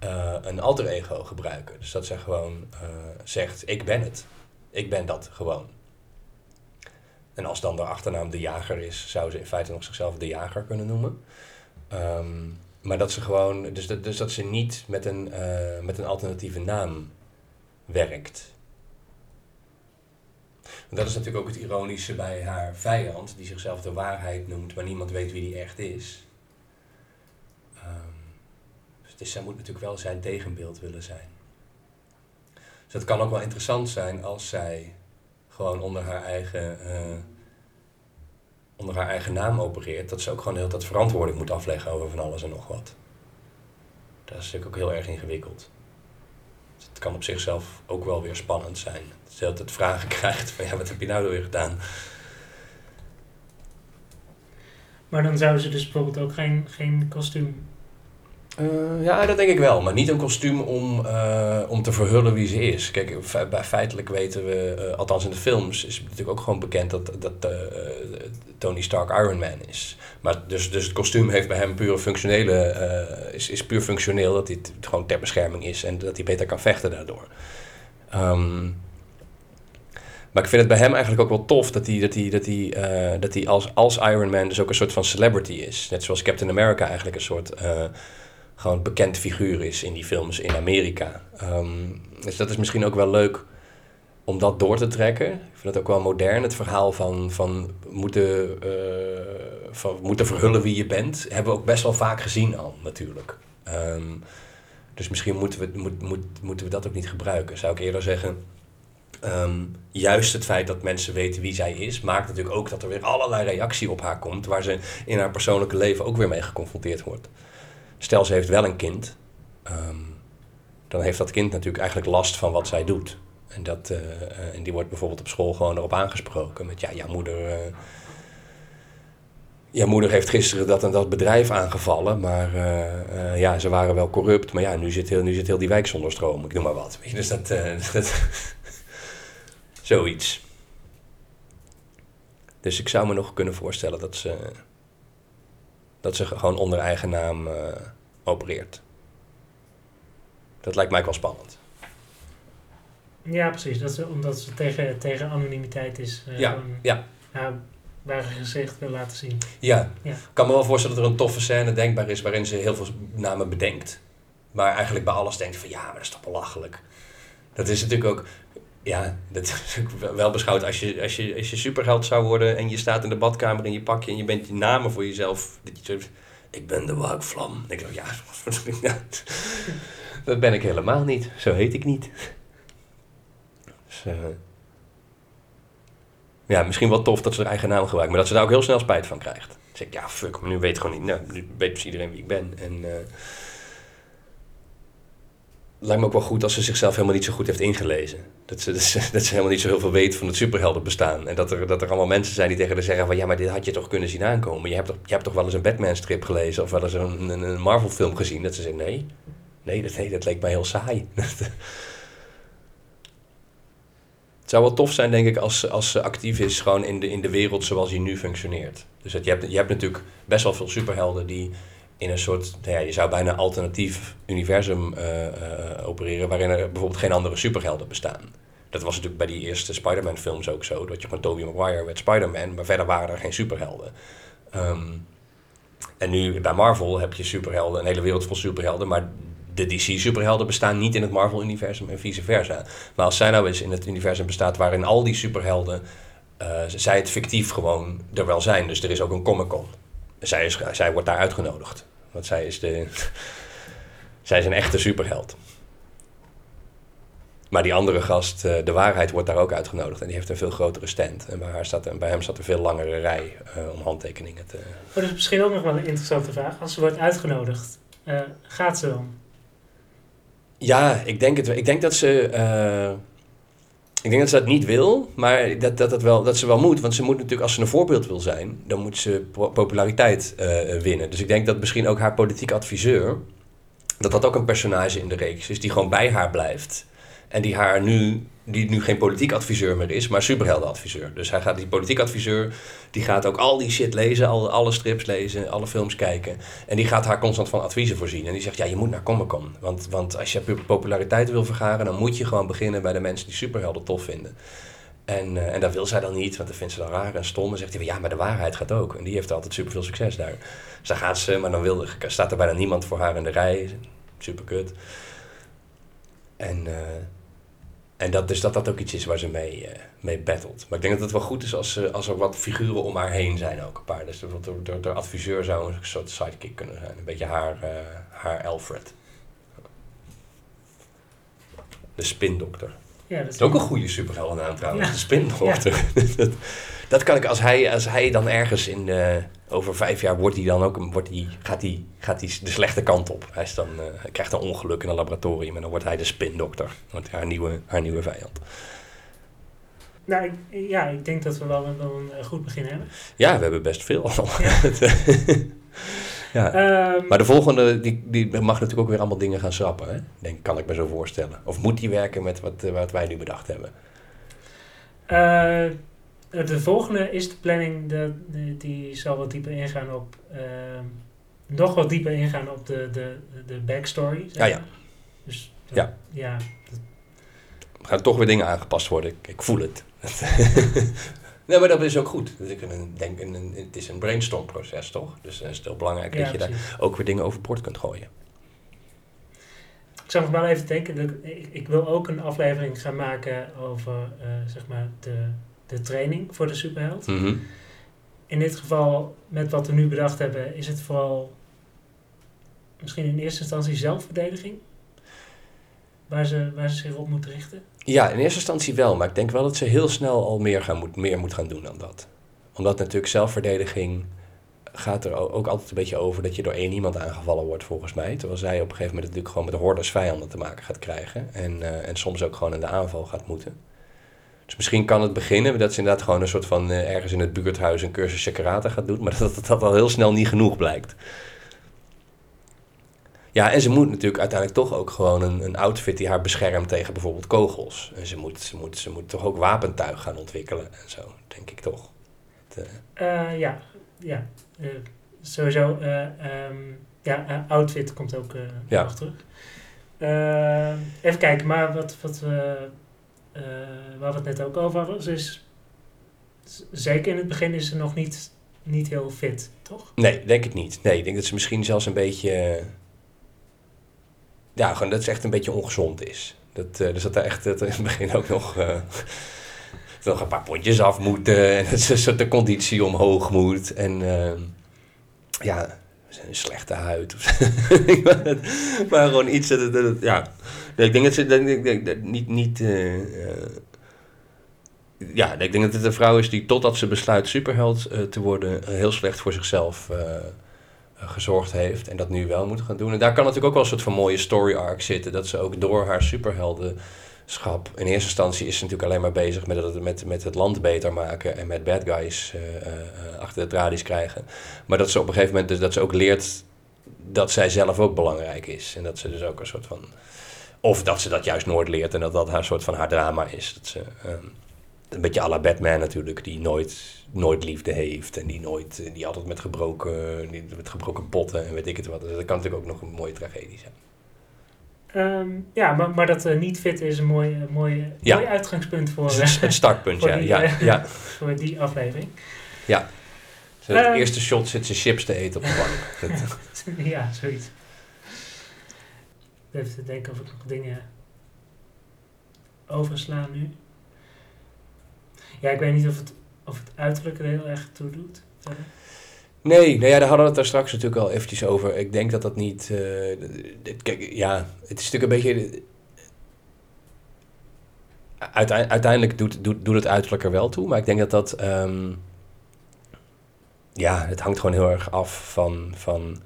uh, een alter ego gebruiken. Dus dat ze gewoon uh, zegt: Ik ben het. Ik ben dat gewoon. En als dan de achternaam de jager is, zou ze in feite nog zichzelf de jager kunnen noemen. Um, maar dat ze gewoon, dus dat, dus dat ze niet met een, uh, met een alternatieve naam werkt. Dat is natuurlijk ook het ironische bij haar vijand, die zichzelf de waarheid noemt, maar niemand weet wie die echt is. Um, dus zij moet natuurlijk wel zijn tegenbeeld willen zijn. Dus het kan ook wel interessant zijn als zij gewoon onder haar eigen, uh, onder haar eigen naam opereert, dat ze ook gewoon heel dat verantwoording moet afleggen over van alles en nog wat. Dat is natuurlijk ook heel erg ingewikkeld. Dus het kan op zichzelf ook wel weer spannend zijn. Dat je altijd vragen krijgt van ja, wat heb je nou weer gedaan? Maar dan zou ze dus bijvoorbeeld ook geen, geen kostuum uh, ja, dat denk ik wel. Maar niet een kostuum om, uh, om te verhullen wie ze is. Kijk, bij feitelijk weten we, uh, althans in de films, is het natuurlijk ook gewoon bekend dat, dat Tony Stark Iron Man is. Maar dus, dus het kostuum heeft bij hem puur functionele, is, is puur functioneel, dat hij gewoon ter bescherming is en dat hij beter kan vechten daardoor. Um, maar ik vind het bij hem eigenlijk ook wel tof dat hij, dat hij, dat hij, dat hij als, als Iron Man dus ook een soort van celebrity is. Net zoals Captain America eigenlijk een soort gewoon bekend figuur is in die films in Amerika. Um, dus dat is misschien ook wel leuk om dat door te trekken. Ik vind het ook wel modern, het verhaal van, van, moeten, uh, van moeten verhullen wie je bent. Hebben we ook best wel vaak gezien al, natuurlijk. Um, dus misschien moeten we, moet, moeten we dat ook niet gebruiken. Zou ik eerder zeggen, um, juist het feit dat mensen weten wie zij is, maakt natuurlijk ook dat er weer allerlei reactie op haar komt, waar ze in haar persoonlijke leven ook weer mee geconfronteerd wordt. Stel ze heeft wel een kind, um, dan heeft dat kind natuurlijk eigenlijk last van wat zij doet. En, dat, uh, en die wordt bijvoorbeeld op school gewoon erop aangesproken met ja, jouw moeder. Uh, jouw moeder heeft gisteren dat en dat bedrijf aangevallen, maar ja, ze waren wel corrupt. Maar ja, nu zit heel, nu zit heel die wijk zonder stroom. Ik noem maar wat. Weet je, dus dat. dat zoiets. Dus ik zou me nog kunnen voorstellen dat ze dat ze gewoon onder eigen naam uh, opereert. Dat lijkt mij wel spannend. Ja, precies. Dat is, omdat ze tegen, tegen anonimiteit is. Uh, ja, ja. waar gezicht wil laten zien. Ja. ja. Ik kan me wel voorstellen dat er een toffe scène denkbaar is waarin ze heel veel namen bedenkt. Maar eigenlijk bij alles denkt van ja, maar dat is toch belachelijk. Dat is natuurlijk ook, ja, dat is wel beschouwd als je, als, je, als je superheld zou worden en je staat in de badkamer in je pakje en je bent je namen voor jezelf. Ik ben de waakvlam. Ik dacht, ja, dat ben ik helemaal niet. Zo heet ik niet. Dus, uh, ja, misschien wel tof dat ze haar eigen naam gebruikt, maar dat ze daar ook heel snel spijt van krijgt. Dan zeg ik, ja, fuck, nu weet gewoon niet, nou, nu weet dus iedereen wie ik ben. En uh, lijkt me ook wel goed als ze zichzelf helemaal niet zo goed heeft ingelezen. Dat ze, dat ze, helemaal niet zo heel veel weet van het superhelden bestaan. En dat er, dat er allemaal mensen zijn die tegen haar zeggen van... ja, maar dit had je toch kunnen zien aankomen. Je hebt toch, je hebt toch wel eens een Batman-strip gelezen... of wel eens een, een, een Marvel-film gezien. Dat ze zegt, nee, nee dat, nee, dat leek mij heel saai. Het zou wel tof zijn, denk ik, als, als ze actief is gewoon in de, in de wereld zoals die nu functioneert. Dus dat je, hebt, je hebt natuurlijk best wel veel superhelden die in een soort, nou je zou bijna alternatief universum uh, uh, opereren, waarin er bijvoorbeeld geen andere superhelden bestaan. Dat was natuurlijk bij die eerste Spider-Man films ook zo. Dat je van Tobey Maguire werd Spider-Man, maar verder waren er geen superhelden. Um, en nu bij Marvel heb je superhelden, een hele wereld vol superhelden, maar de DC-superhelden bestaan niet in het Marvel-universum en vice versa. Maar als zij nou eens in het universum bestaat waarin al die superhelden, uh, zij het fictief gewoon er wel zijn. Dus er is ook een Comic-Con. Zij, is, zij wordt daar uitgenodigd. Want zij is, de, zij is een echte superheld. Maar die andere gast, uh, de waarheid, wordt daar ook uitgenodigd. En die heeft een veel grotere stand. En bij, haar staat, bij hem staat een veel langere rij uh, om handtekeningen te... Oh, dat is misschien ook nog wel een interessante vraag. Als ze wordt uitgenodigd, gaat ze dan? Ja, ik denk, het, ik denk dat ze. Uh, ik denk dat ze dat niet wil, maar dat, dat, dat, wel, dat ze wel moet. Want ze moet natuurlijk, als ze een voorbeeld wil zijn, dan moet ze populariteit uh, winnen. Dus ik denk dat misschien ook haar politiek adviseur, dat dat ook een personage in de reeks is, die gewoon bij haar blijft. En die haar nu die nu geen politiek adviseur meer is, maar superheldenadviseur. Dus hij gaat die politiek adviseur, die gaat ook al die shit lezen, al, alle strips lezen, alle films kijken. En die gaat haar constant van adviezen voorzien. En die zegt, ja, je moet naar Comic Con. Want, want als je populariteit wil vergaren, dan moet je gewoon beginnen bij de mensen die superhelden tof vinden. En, uh, en dat wil zij dan niet, want dat vindt ze dan raar en stom. En zegt hij, ja, maar de waarheid gaat ook. En die heeft altijd superveel succes daar. Dus dan gaat ze, maar dan wil, staat er bijna niemand voor haar in de rij. Super kut. En... Uh, en dat, dus dat dat ook iets is waar ze mee, uh, mee battelt. Maar ik denk dat het wel goed is als, uh, als er wat figuren om haar heen zijn ook. Een paar. Dus de, de, de adviseur zou een soort sidekick kunnen zijn. Een beetje haar, uh, haar Alfred. De spindokter. Ja, dat is ook een goede superheldennaam trouwens. Ja. De spindokter. Ja. dat, kan ik als hij, als hij dan ergens in de over vijf jaar wordt hij dan ook wordt hij, gaat hij gaat hij de slechte kant op. Hij, is dan, uh, hij krijgt een ongeluk in een laboratorium en dan wordt hij de spindokter. Wordt haar nieuwe, haar nieuwe vijand. Nou, ik, ja, ik denk dat we wel een, een, een goed begin hebben. Ja, we hebben best veel al. Ja. ja. Um, maar de volgende, die, die mag natuurlijk ook weer allemaal dingen gaan schrappen. Hè? Denk, kan ik me zo voorstellen. Of moet die werken met wat, wat wij nu bedacht hebben? Uh, eh, de volgende is de planning, de, die zal wat dieper ingaan op, uh, nog wat dieper ingaan op de, de, de backstory. Ja, ja. Dus dat, ja. ja dat... Er gaan toch weer dingen aangepast worden, ik, ik voel het. nee, maar dat is ook goed. Dus ik denk, een, het is een brainstormproces, toch? Dus het is heel belangrijk ja, dat je precies. daar ook weer dingen overboord kunt gooien. Ik zou nog wel even denken, ik, ik wil ook een aflevering gaan maken over, uh, zeg maar, de de training voor de superheld. Mhm. In dit geval, met wat we nu bedacht hebben, is het vooral misschien in eerste instantie zelfverdediging. Waar ze, waar ze zich op moeten richten. Ja, in eerste instantie wel. Maar ik denk wel dat ze heel snel al meer, gaan, moet, meer moet gaan doen dan dat. Omdat natuurlijk zelfverdediging gaat er ook altijd een beetje over dat je door één iemand aangevallen wordt, volgens mij. Terwijl zij op een gegeven moment natuurlijk gewoon met hordes vijanden te maken gaat krijgen. En, uh, en soms ook gewoon in de aanval gaat moeten. Dus misschien kan het beginnen dat ze inderdaad gewoon een soort van uh, ergens in het buurthuis een cursusje karate gaat doen, maar dat dat, dat al heel snel niet genoeg blijkt. Ja, en ze moet natuurlijk uiteindelijk toch ook gewoon een, een outfit die haar beschermt tegen bijvoorbeeld kogels. En ze moet, ze, moet, ze moet toch ook wapentuig gaan ontwikkelen en zo, denk ik toch. De... Uh, ja, ja. Uh, sowieso. Um, ja, outfit komt ook ja. nog terug. even kijken, maar wat, wat we uh, waar we het net ook over hadden, is, zeker in het begin is ze nog niet, niet heel fit, toch? Nee, denk ik niet. Nee, ik denk dat ze misschien zelfs een beetje, ja, gewoon dat ze echt een beetje ongezond is. Dat, uh, dus dat er echt dat in het begin ook nog, nog een paar potjes af moeten en dat ze de conditie omhoog moet. En uh, ja, een slechte huid. maar gewoon iets ja. Ik denk dat ze dat, dat, dat, niet, niet uh, ja, ik denk dat het een vrouw is die totdat ze besluit superheld uh, te worden, heel slecht voor zichzelf gezorgd heeft. En dat nu wel moet gaan doen. En daar kan natuurlijk ook wel een soort van mooie story arc zitten. Dat ze ook door haar superheldenschap. In eerste instantie is ze natuurlijk alleen maar bezig met het, met, met het land beter maken. En met bad guys achter de tralies krijgen. Maar dat ze op een gegeven moment dus dat ze ook leert dat zij zelf ook belangrijk is. En dat ze dus ook een soort van. Of dat ze dat juist nooit leert en dat dat haar soort van haar drama is. Dat ze, um, een beetje à la Batman natuurlijk, die nooit, nooit liefde heeft. En die, nooit, die altijd met gebroken, met gebroken potten en weet ik het wat. Dus dat kan natuurlijk ook nog een mooie tragedie zijn. Um, ja, maar, maar dat uh, niet fit is een mooi, mooi, Ja. mooi uitgangspunt voor, Het een startpunt, voor ja. die, ja, eh, ja, voor die aflevering. ja. Zo het Ehm. eerste shot zit ze chips te eten op de bank. Ja, zoiets. Even te denken of ik nog dingen overslaan nu. Ja, ik weet niet of het, of het uiterlijk er heel erg toe doet. Nee, nou ja, daar hadden we het daar straks natuurlijk al eventjes over. Ik denk dat dat niet... eh, kijk, ja, het is natuurlijk een beetje... Uitei- uiteindelijk doet, doet, doet het uiterlijk er wel toe, maar ik denk dat dat... ehm, ja, het hangt gewoon heel erg af van... van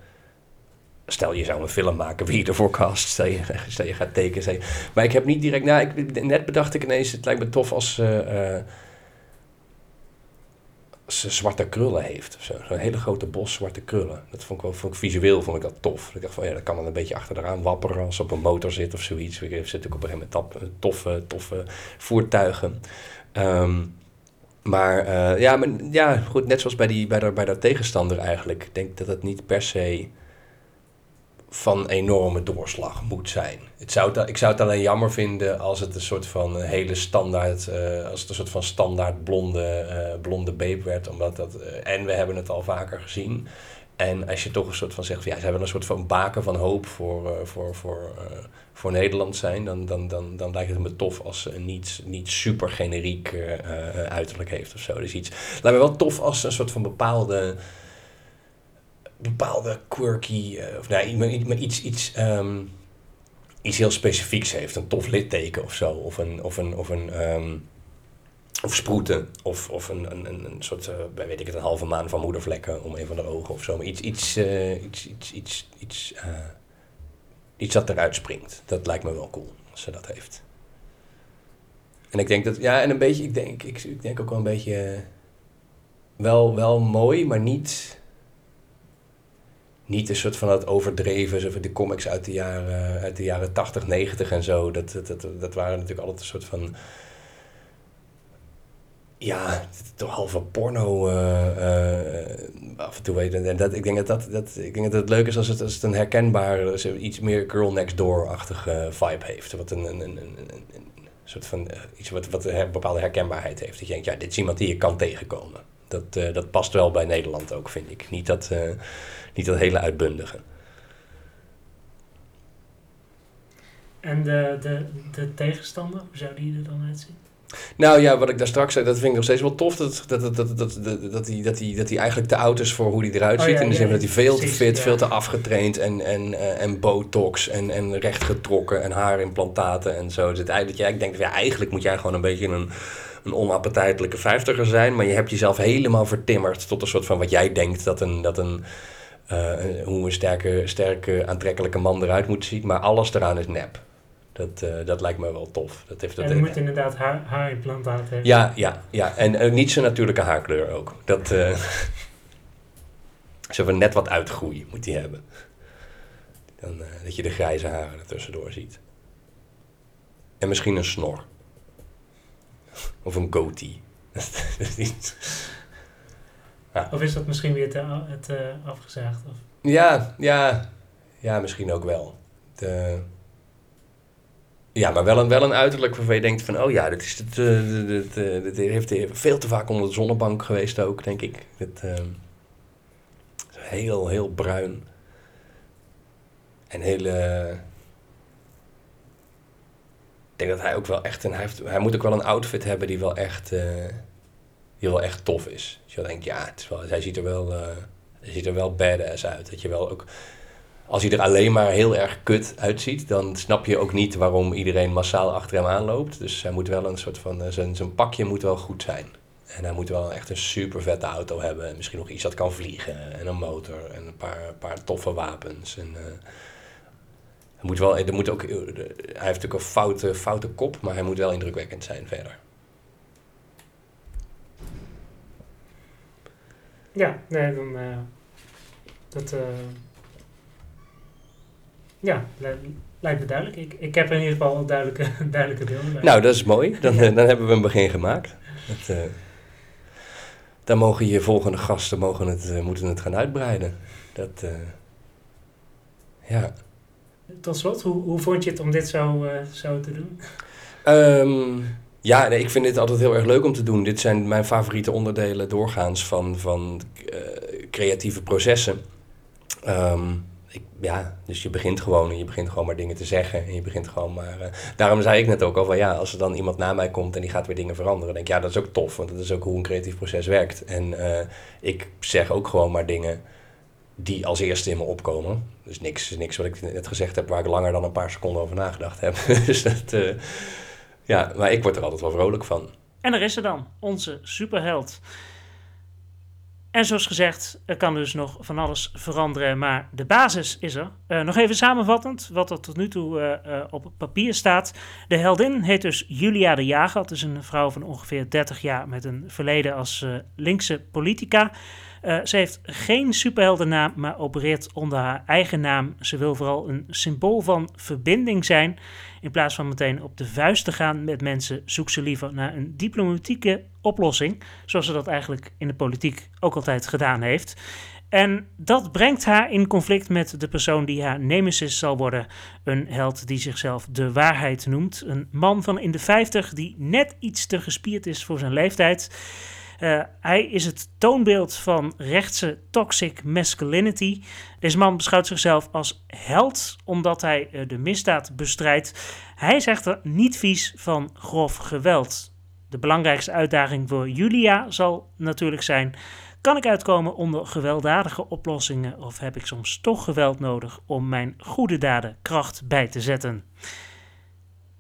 Stel, je zou een film maken, wie je ervoor cast. Stel, je, gaat tekenen. Stel maar ik heb niet direct... Nou, ik, net bedacht ik ineens, het lijkt me tof als... eh, eh, ze zwarte krullen heeft. of zo. Zo'n hele grote bos zwarte krullen. Dat vond ik wel vond ik visueel vond ik dat tof. Ik dacht van ja, dat kan dan een beetje achteraan wapperen als ze op een motor zit of zoiets. Er zitten natuurlijk op een gegeven moment toffe, toffe voertuigen. Ehm, maar eh, ja, maar ja, goed, net zoals bij, die, bij, de, bij de tegenstander eigenlijk. Ik denk dat het niet per se van enorme doorslag moet zijn. Het zou ik zou het alleen jammer vinden als het een soort van hele standaard, eh, als het een soort van standaard blonde, eh, blonde babe werd, omdat dat, eh, en we hebben het al vaker gezien. En als je toch een soort van zegt, van, ja, zij willen een soort van baken van hoop voor, eh, voor, voor, eh, voor Nederland zijn, dan, dan, dan, dan lijkt het me tof als ze een niet, niet super generiek eh, eh, uiterlijk heeft of zo. Dus iets, lijkt me wel tof als ze een soort van bepaalde bepaalde quirky, eh, of maar iets, iets, ehm, iets heel specifieks heeft. Een tof litteken of zo. Of een, of een, of een, ehm, of sproeten. Of, of een, een, een, soort, eh, weet ik het, een halve maan van moedervlekken om een van de ogen of zo. Maar iets, iets, eh, iets, iets, iets, iets, iets dat eruit springt. Dat lijkt me wel cool als ze dat heeft. En ik denk dat, ja, en een beetje, ik denk, ik, denk ook wel een beetje, wel, wel mooi, maar niet niet een soort van dat overdreven, zo de comics uit de jaren, uit de jaren 80, 90 en zo. Dat, dat, dat, dat waren natuurlijk altijd een soort van. Ja, toch halve porno. eh, eh, af en toe weet. En dat, ik denk dat, dat, dat, ik denk dat het leuk is als het, als het een herkenbare, iets meer girl next door-achtige vibe heeft. Wat een, een, een, een, soort van eh, iets wat, wat een bepaalde herkenbaarheid heeft. Dat je denkt, ja, dit is iemand die je kan tegenkomen. Dat, eh, dat past wel bij Nederland ook, vind ik. Niet dat. eh, niet dat hele uitbundige. En de, de, de tegenstander, hoe zou die er dan uitzien? Nou ja, wat ik daar straks zei, dat vind ik nog steeds wel tof. Dat, dat, dat, dat, dat, dat, dat, hij, dat, hij, dat hij eigenlijk te oud is voor hoe hij eruit Oh ziet. ja, In de ja, zin van dat hij veel te fit, ja. veel te afgetraind en, en, eh, en botox en, en rechtgetrokken en haarimplantaten en zo. Dus het, eigenlijk, ja, ik denk, ja, eigenlijk moet jij gewoon een beetje een, een onappetijtelijke vijftiger zijn. Maar je hebt jezelf helemaal vertimmerd tot een soort van wat jij denkt dat een... Dat een eh, hoe een sterke, sterke, aantrekkelijke man eruit moet zien. Maar alles eraan is nep. Dat, eh, dat lijkt me wel tof. Dat heeft, dat en die moet inderdaad haar, haarimplantaat hebben. ja, ja, ja. En eh, niet zijn natuurlijke haarkleur ook. Dat, zo van net wat uitgroei moet hij hebben. Dan, dat je de grijze haren er tussendoor ziet. En misschien een snor. Of een goatee. Dat is niet- Of is dat misschien weer te, a- te afgezaagd? Of? ja, ja, ja, misschien ook wel. De, Ja, maar wel een, wel een uiterlijk waarvan je denkt van... oh ja, dit, is het, uh, dit, uh, dit heeft veel te vaak onder de zonnebank geweest ook, denk ik. Dit, uh, heel, heel bruin. En hele... Denk dat hij ook wel echt... Een, hij, moet ook wel een outfit hebben die wel echt, die wel echt tof is. Dus je denkt, ja, het is wel, hij, ziet er wel, hij ziet er wel badass uit. Dat je wel ook als hij er alleen maar heel erg kut uitziet, dan snap je ook niet waarom iedereen massaal achter hem aanloopt. Dus hij moet wel een soort van, eh, zijn, zijn pakje moet wel goed zijn. En hij moet wel echt een super vette auto hebben. En misschien nog iets dat kan vliegen. En een motor. En een paar, paar toffe wapens. En, hij, moet wel, er moet ook, hij heeft natuurlijk een foute, foute kop. Maar hij moet wel indrukwekkend zijn verder. Ja, nee, dan... Uh, dat... Uh ja, lijkt me duidelijk. Ik, ik heb in ieder geval een duidelijke, duidelijke beelden. Nou, dat is mooi. Dan, dan hebben we een begin gemaakt. Uh, dan mogen je volgende gasten mogen het, moeten het gaan uitbreiden. Dat, ja. Tot slot, hoe, hoe vond je het om dit zo, zo te doen? Um, ja, nee, ik vind dit altijd heel erg leuk om te doen. Dit zijn mijn favoriete onderdelen doorgaans van, van creatieve processen. Um, ik, ja, dus je begint gewoon en je begint gewoon maar dingen te zeggen. En je begint gewoon maar. Uh, daarom zei ik net ook al van ja, als er dan iemand na mij komt en die gaat weer dingen veranderen, denk ik ja, dat is ook tof, want dat is ook hoe een creatief proces werkt. En ik zeg ook gewoon maar dingen die als eerste in me opkomen. Dus niks, niks wat ik net gezegd heb waar ik langer dan een paar seconden over nagedacht heb. dus dat, uh, ja, maar ik word er altijd wel vrolijk van. En er is er dan, onze superheld. En zoals gezegd, er kan dus nog van alles veranderen, maar de basis is er. Uh, nog even samenvattend, wat er tot nu toe uh, op papier staat. De heldin heet dus Julia de Jager. Het is een vrouw van ongeveer 30 jaar met een verleden als linkse politica. Uh, ze heeft geen superheldennaam, maar opereert onder haar eigen naam. Ze wil vooral een symbool van verbinding zijn. In plaats van meteen op de vuist te gaan met mensen, zoekt ze liever naar een diplomatieke oplossing. Zoals ze dat eigenlijk in de politiek ook altijd gedaan heeft. En dat brengt haar in conflict met de persoon die haar nemesis zal worden. Een held die zichzelf de waarheid noemt. Een man van in de 50 die net iets te gespierd is voor zijn leeftijd. Uh, hij is het toonbeeld van rechtse toxic masculinity. Deze man beschouwt zichzelf als held omdat hij uh, de misdaad bestrijdt. Hij zegt er niet vies van grof geweld. De belangrijkste uitdaging voor Julia zal natuurlijk zijn: kan ik uitkomen onder gewelddadige oplossingen of heb ik soms toch geweld nodig om mijn goede daden kracht bij te zetten?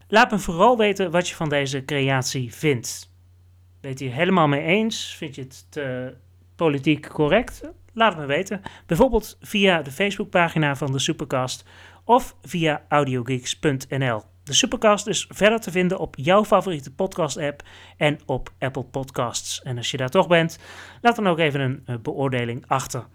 Laat me vooral weten wat je van deze creatie vindt. Bent je helemaal mee eens? Vind je het te politiek correct? Laat het me weten. Bijvoorbeeld via de Facebookpagina van de Supercast of via audiogeeks.nl. De Supercast is verder te vinden op jouw favoriete podcast-app en op Apple Podcasts. En als je daar toch bent, laat dan ook even een uh, beoordeling achter.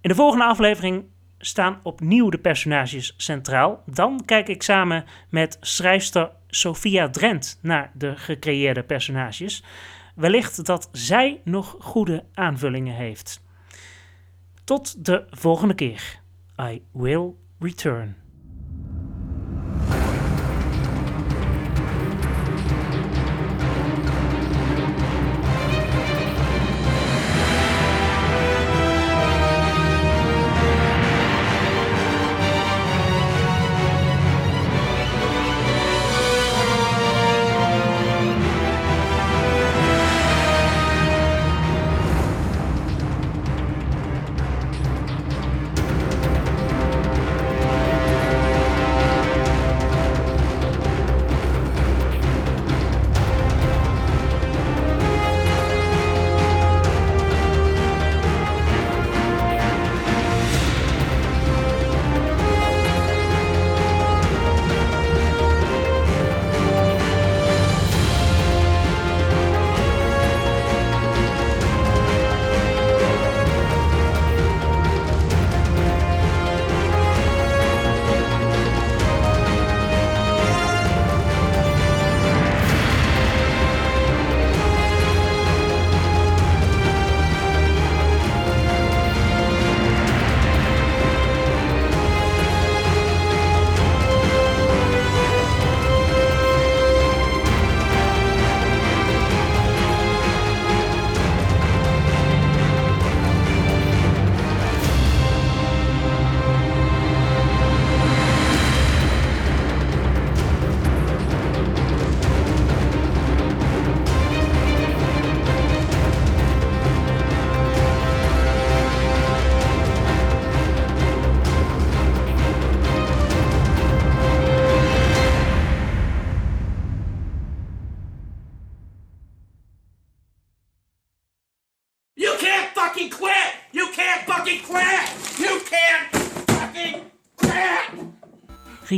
In de volgende aflevering staan opnieuw de personages centraal. Dan kijk ik samen met schrijfster Sophia Drent naar de gecreëerde personages. Wellicht dat zij nog goede aanvullingen heeft. Tot de volgende keer. I will return.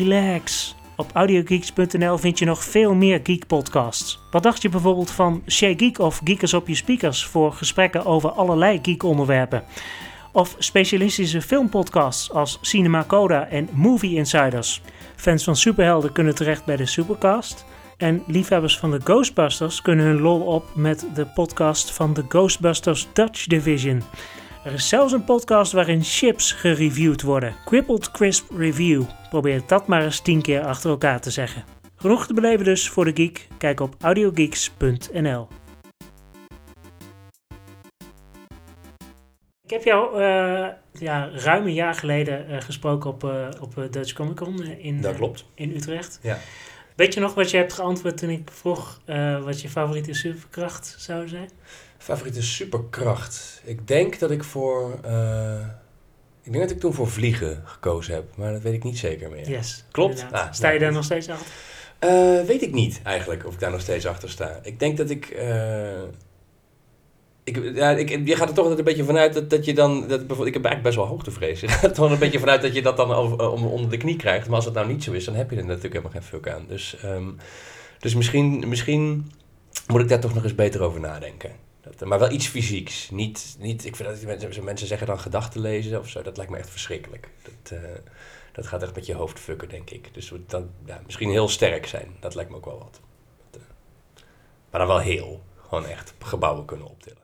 Relax. Op audiogeeks.nl vind je nog veel meer geek podcasts. Wat dacht je bijvoorbeeld van Shea Geek of Geekers op je speakers voor gesprekken over allerlei geek onderwerpen? Of specialistische filmpodcasts als Cinema Coda en Movie Insiders. Fans van superhelden kunnen terecht bij de Supercast. En liefhebbers van de Ghostbusters kunnen hun lol op met de podcast van de Ghostbusters Dutch Division. Er is zelfs een podcast waarin chips gereviewd worden. Crippled Crisp Review. Probeer dat maar eens 10 keer achter elkaar te zeggen. Genoeg te beleven dus voor de geek. Kijk op audiogeeks.nl. Ik heb jou uh, ja, ruim een jaar geleden uh, gesproken op, uh, op Dutch Comic Con in, Dat klopt. in Utrecht. Ja. Weet je nog wat je hebt geantwoord toen ik vroeg wat je favoriete superkracht zou zijn? Favoriete superkracht? Ik denk dat ik voor... ik denk dat ik toen voor vliegen gekozen heb, maar dat weet ik niet zeker meer. Yes. Klopt? Ah, sta je daar nog steeds achter? weet ik niet eigenlijk of ik daar nog steeds achter sta. Ik denk dat ik ik, ja, ik, je gaat er toch een beetje vanuit dat, dat je dan... Dat, ik heb eigenlijk best wel hoogtevrees. Je gaat er toch een beetje vanuit dat je dat dan over, om, onder de knie krijgt. Maar als het nou niet zo is, dan heb je er natuurlijk helemaal geen fuck aan. Dus, um, dus misschien, misschien moet ik daar toch nog eens beter over nadenken. Dat, maar wel iets fysieks. Niet, niet, ik vind dat mensen, mensen zeggen dan gedachten lezen of zo. Dat lijkt me echt verschrikkelijk. Dat, uh, dat gaat echt met je hoofd fucken, denk ik. Dus dan, ja, misschien heel sterk zijn. Dat lijkt me ook wel wat. Dat, uh, maar dan wel heel. Gewoon echt gebouwen kunnen optillen.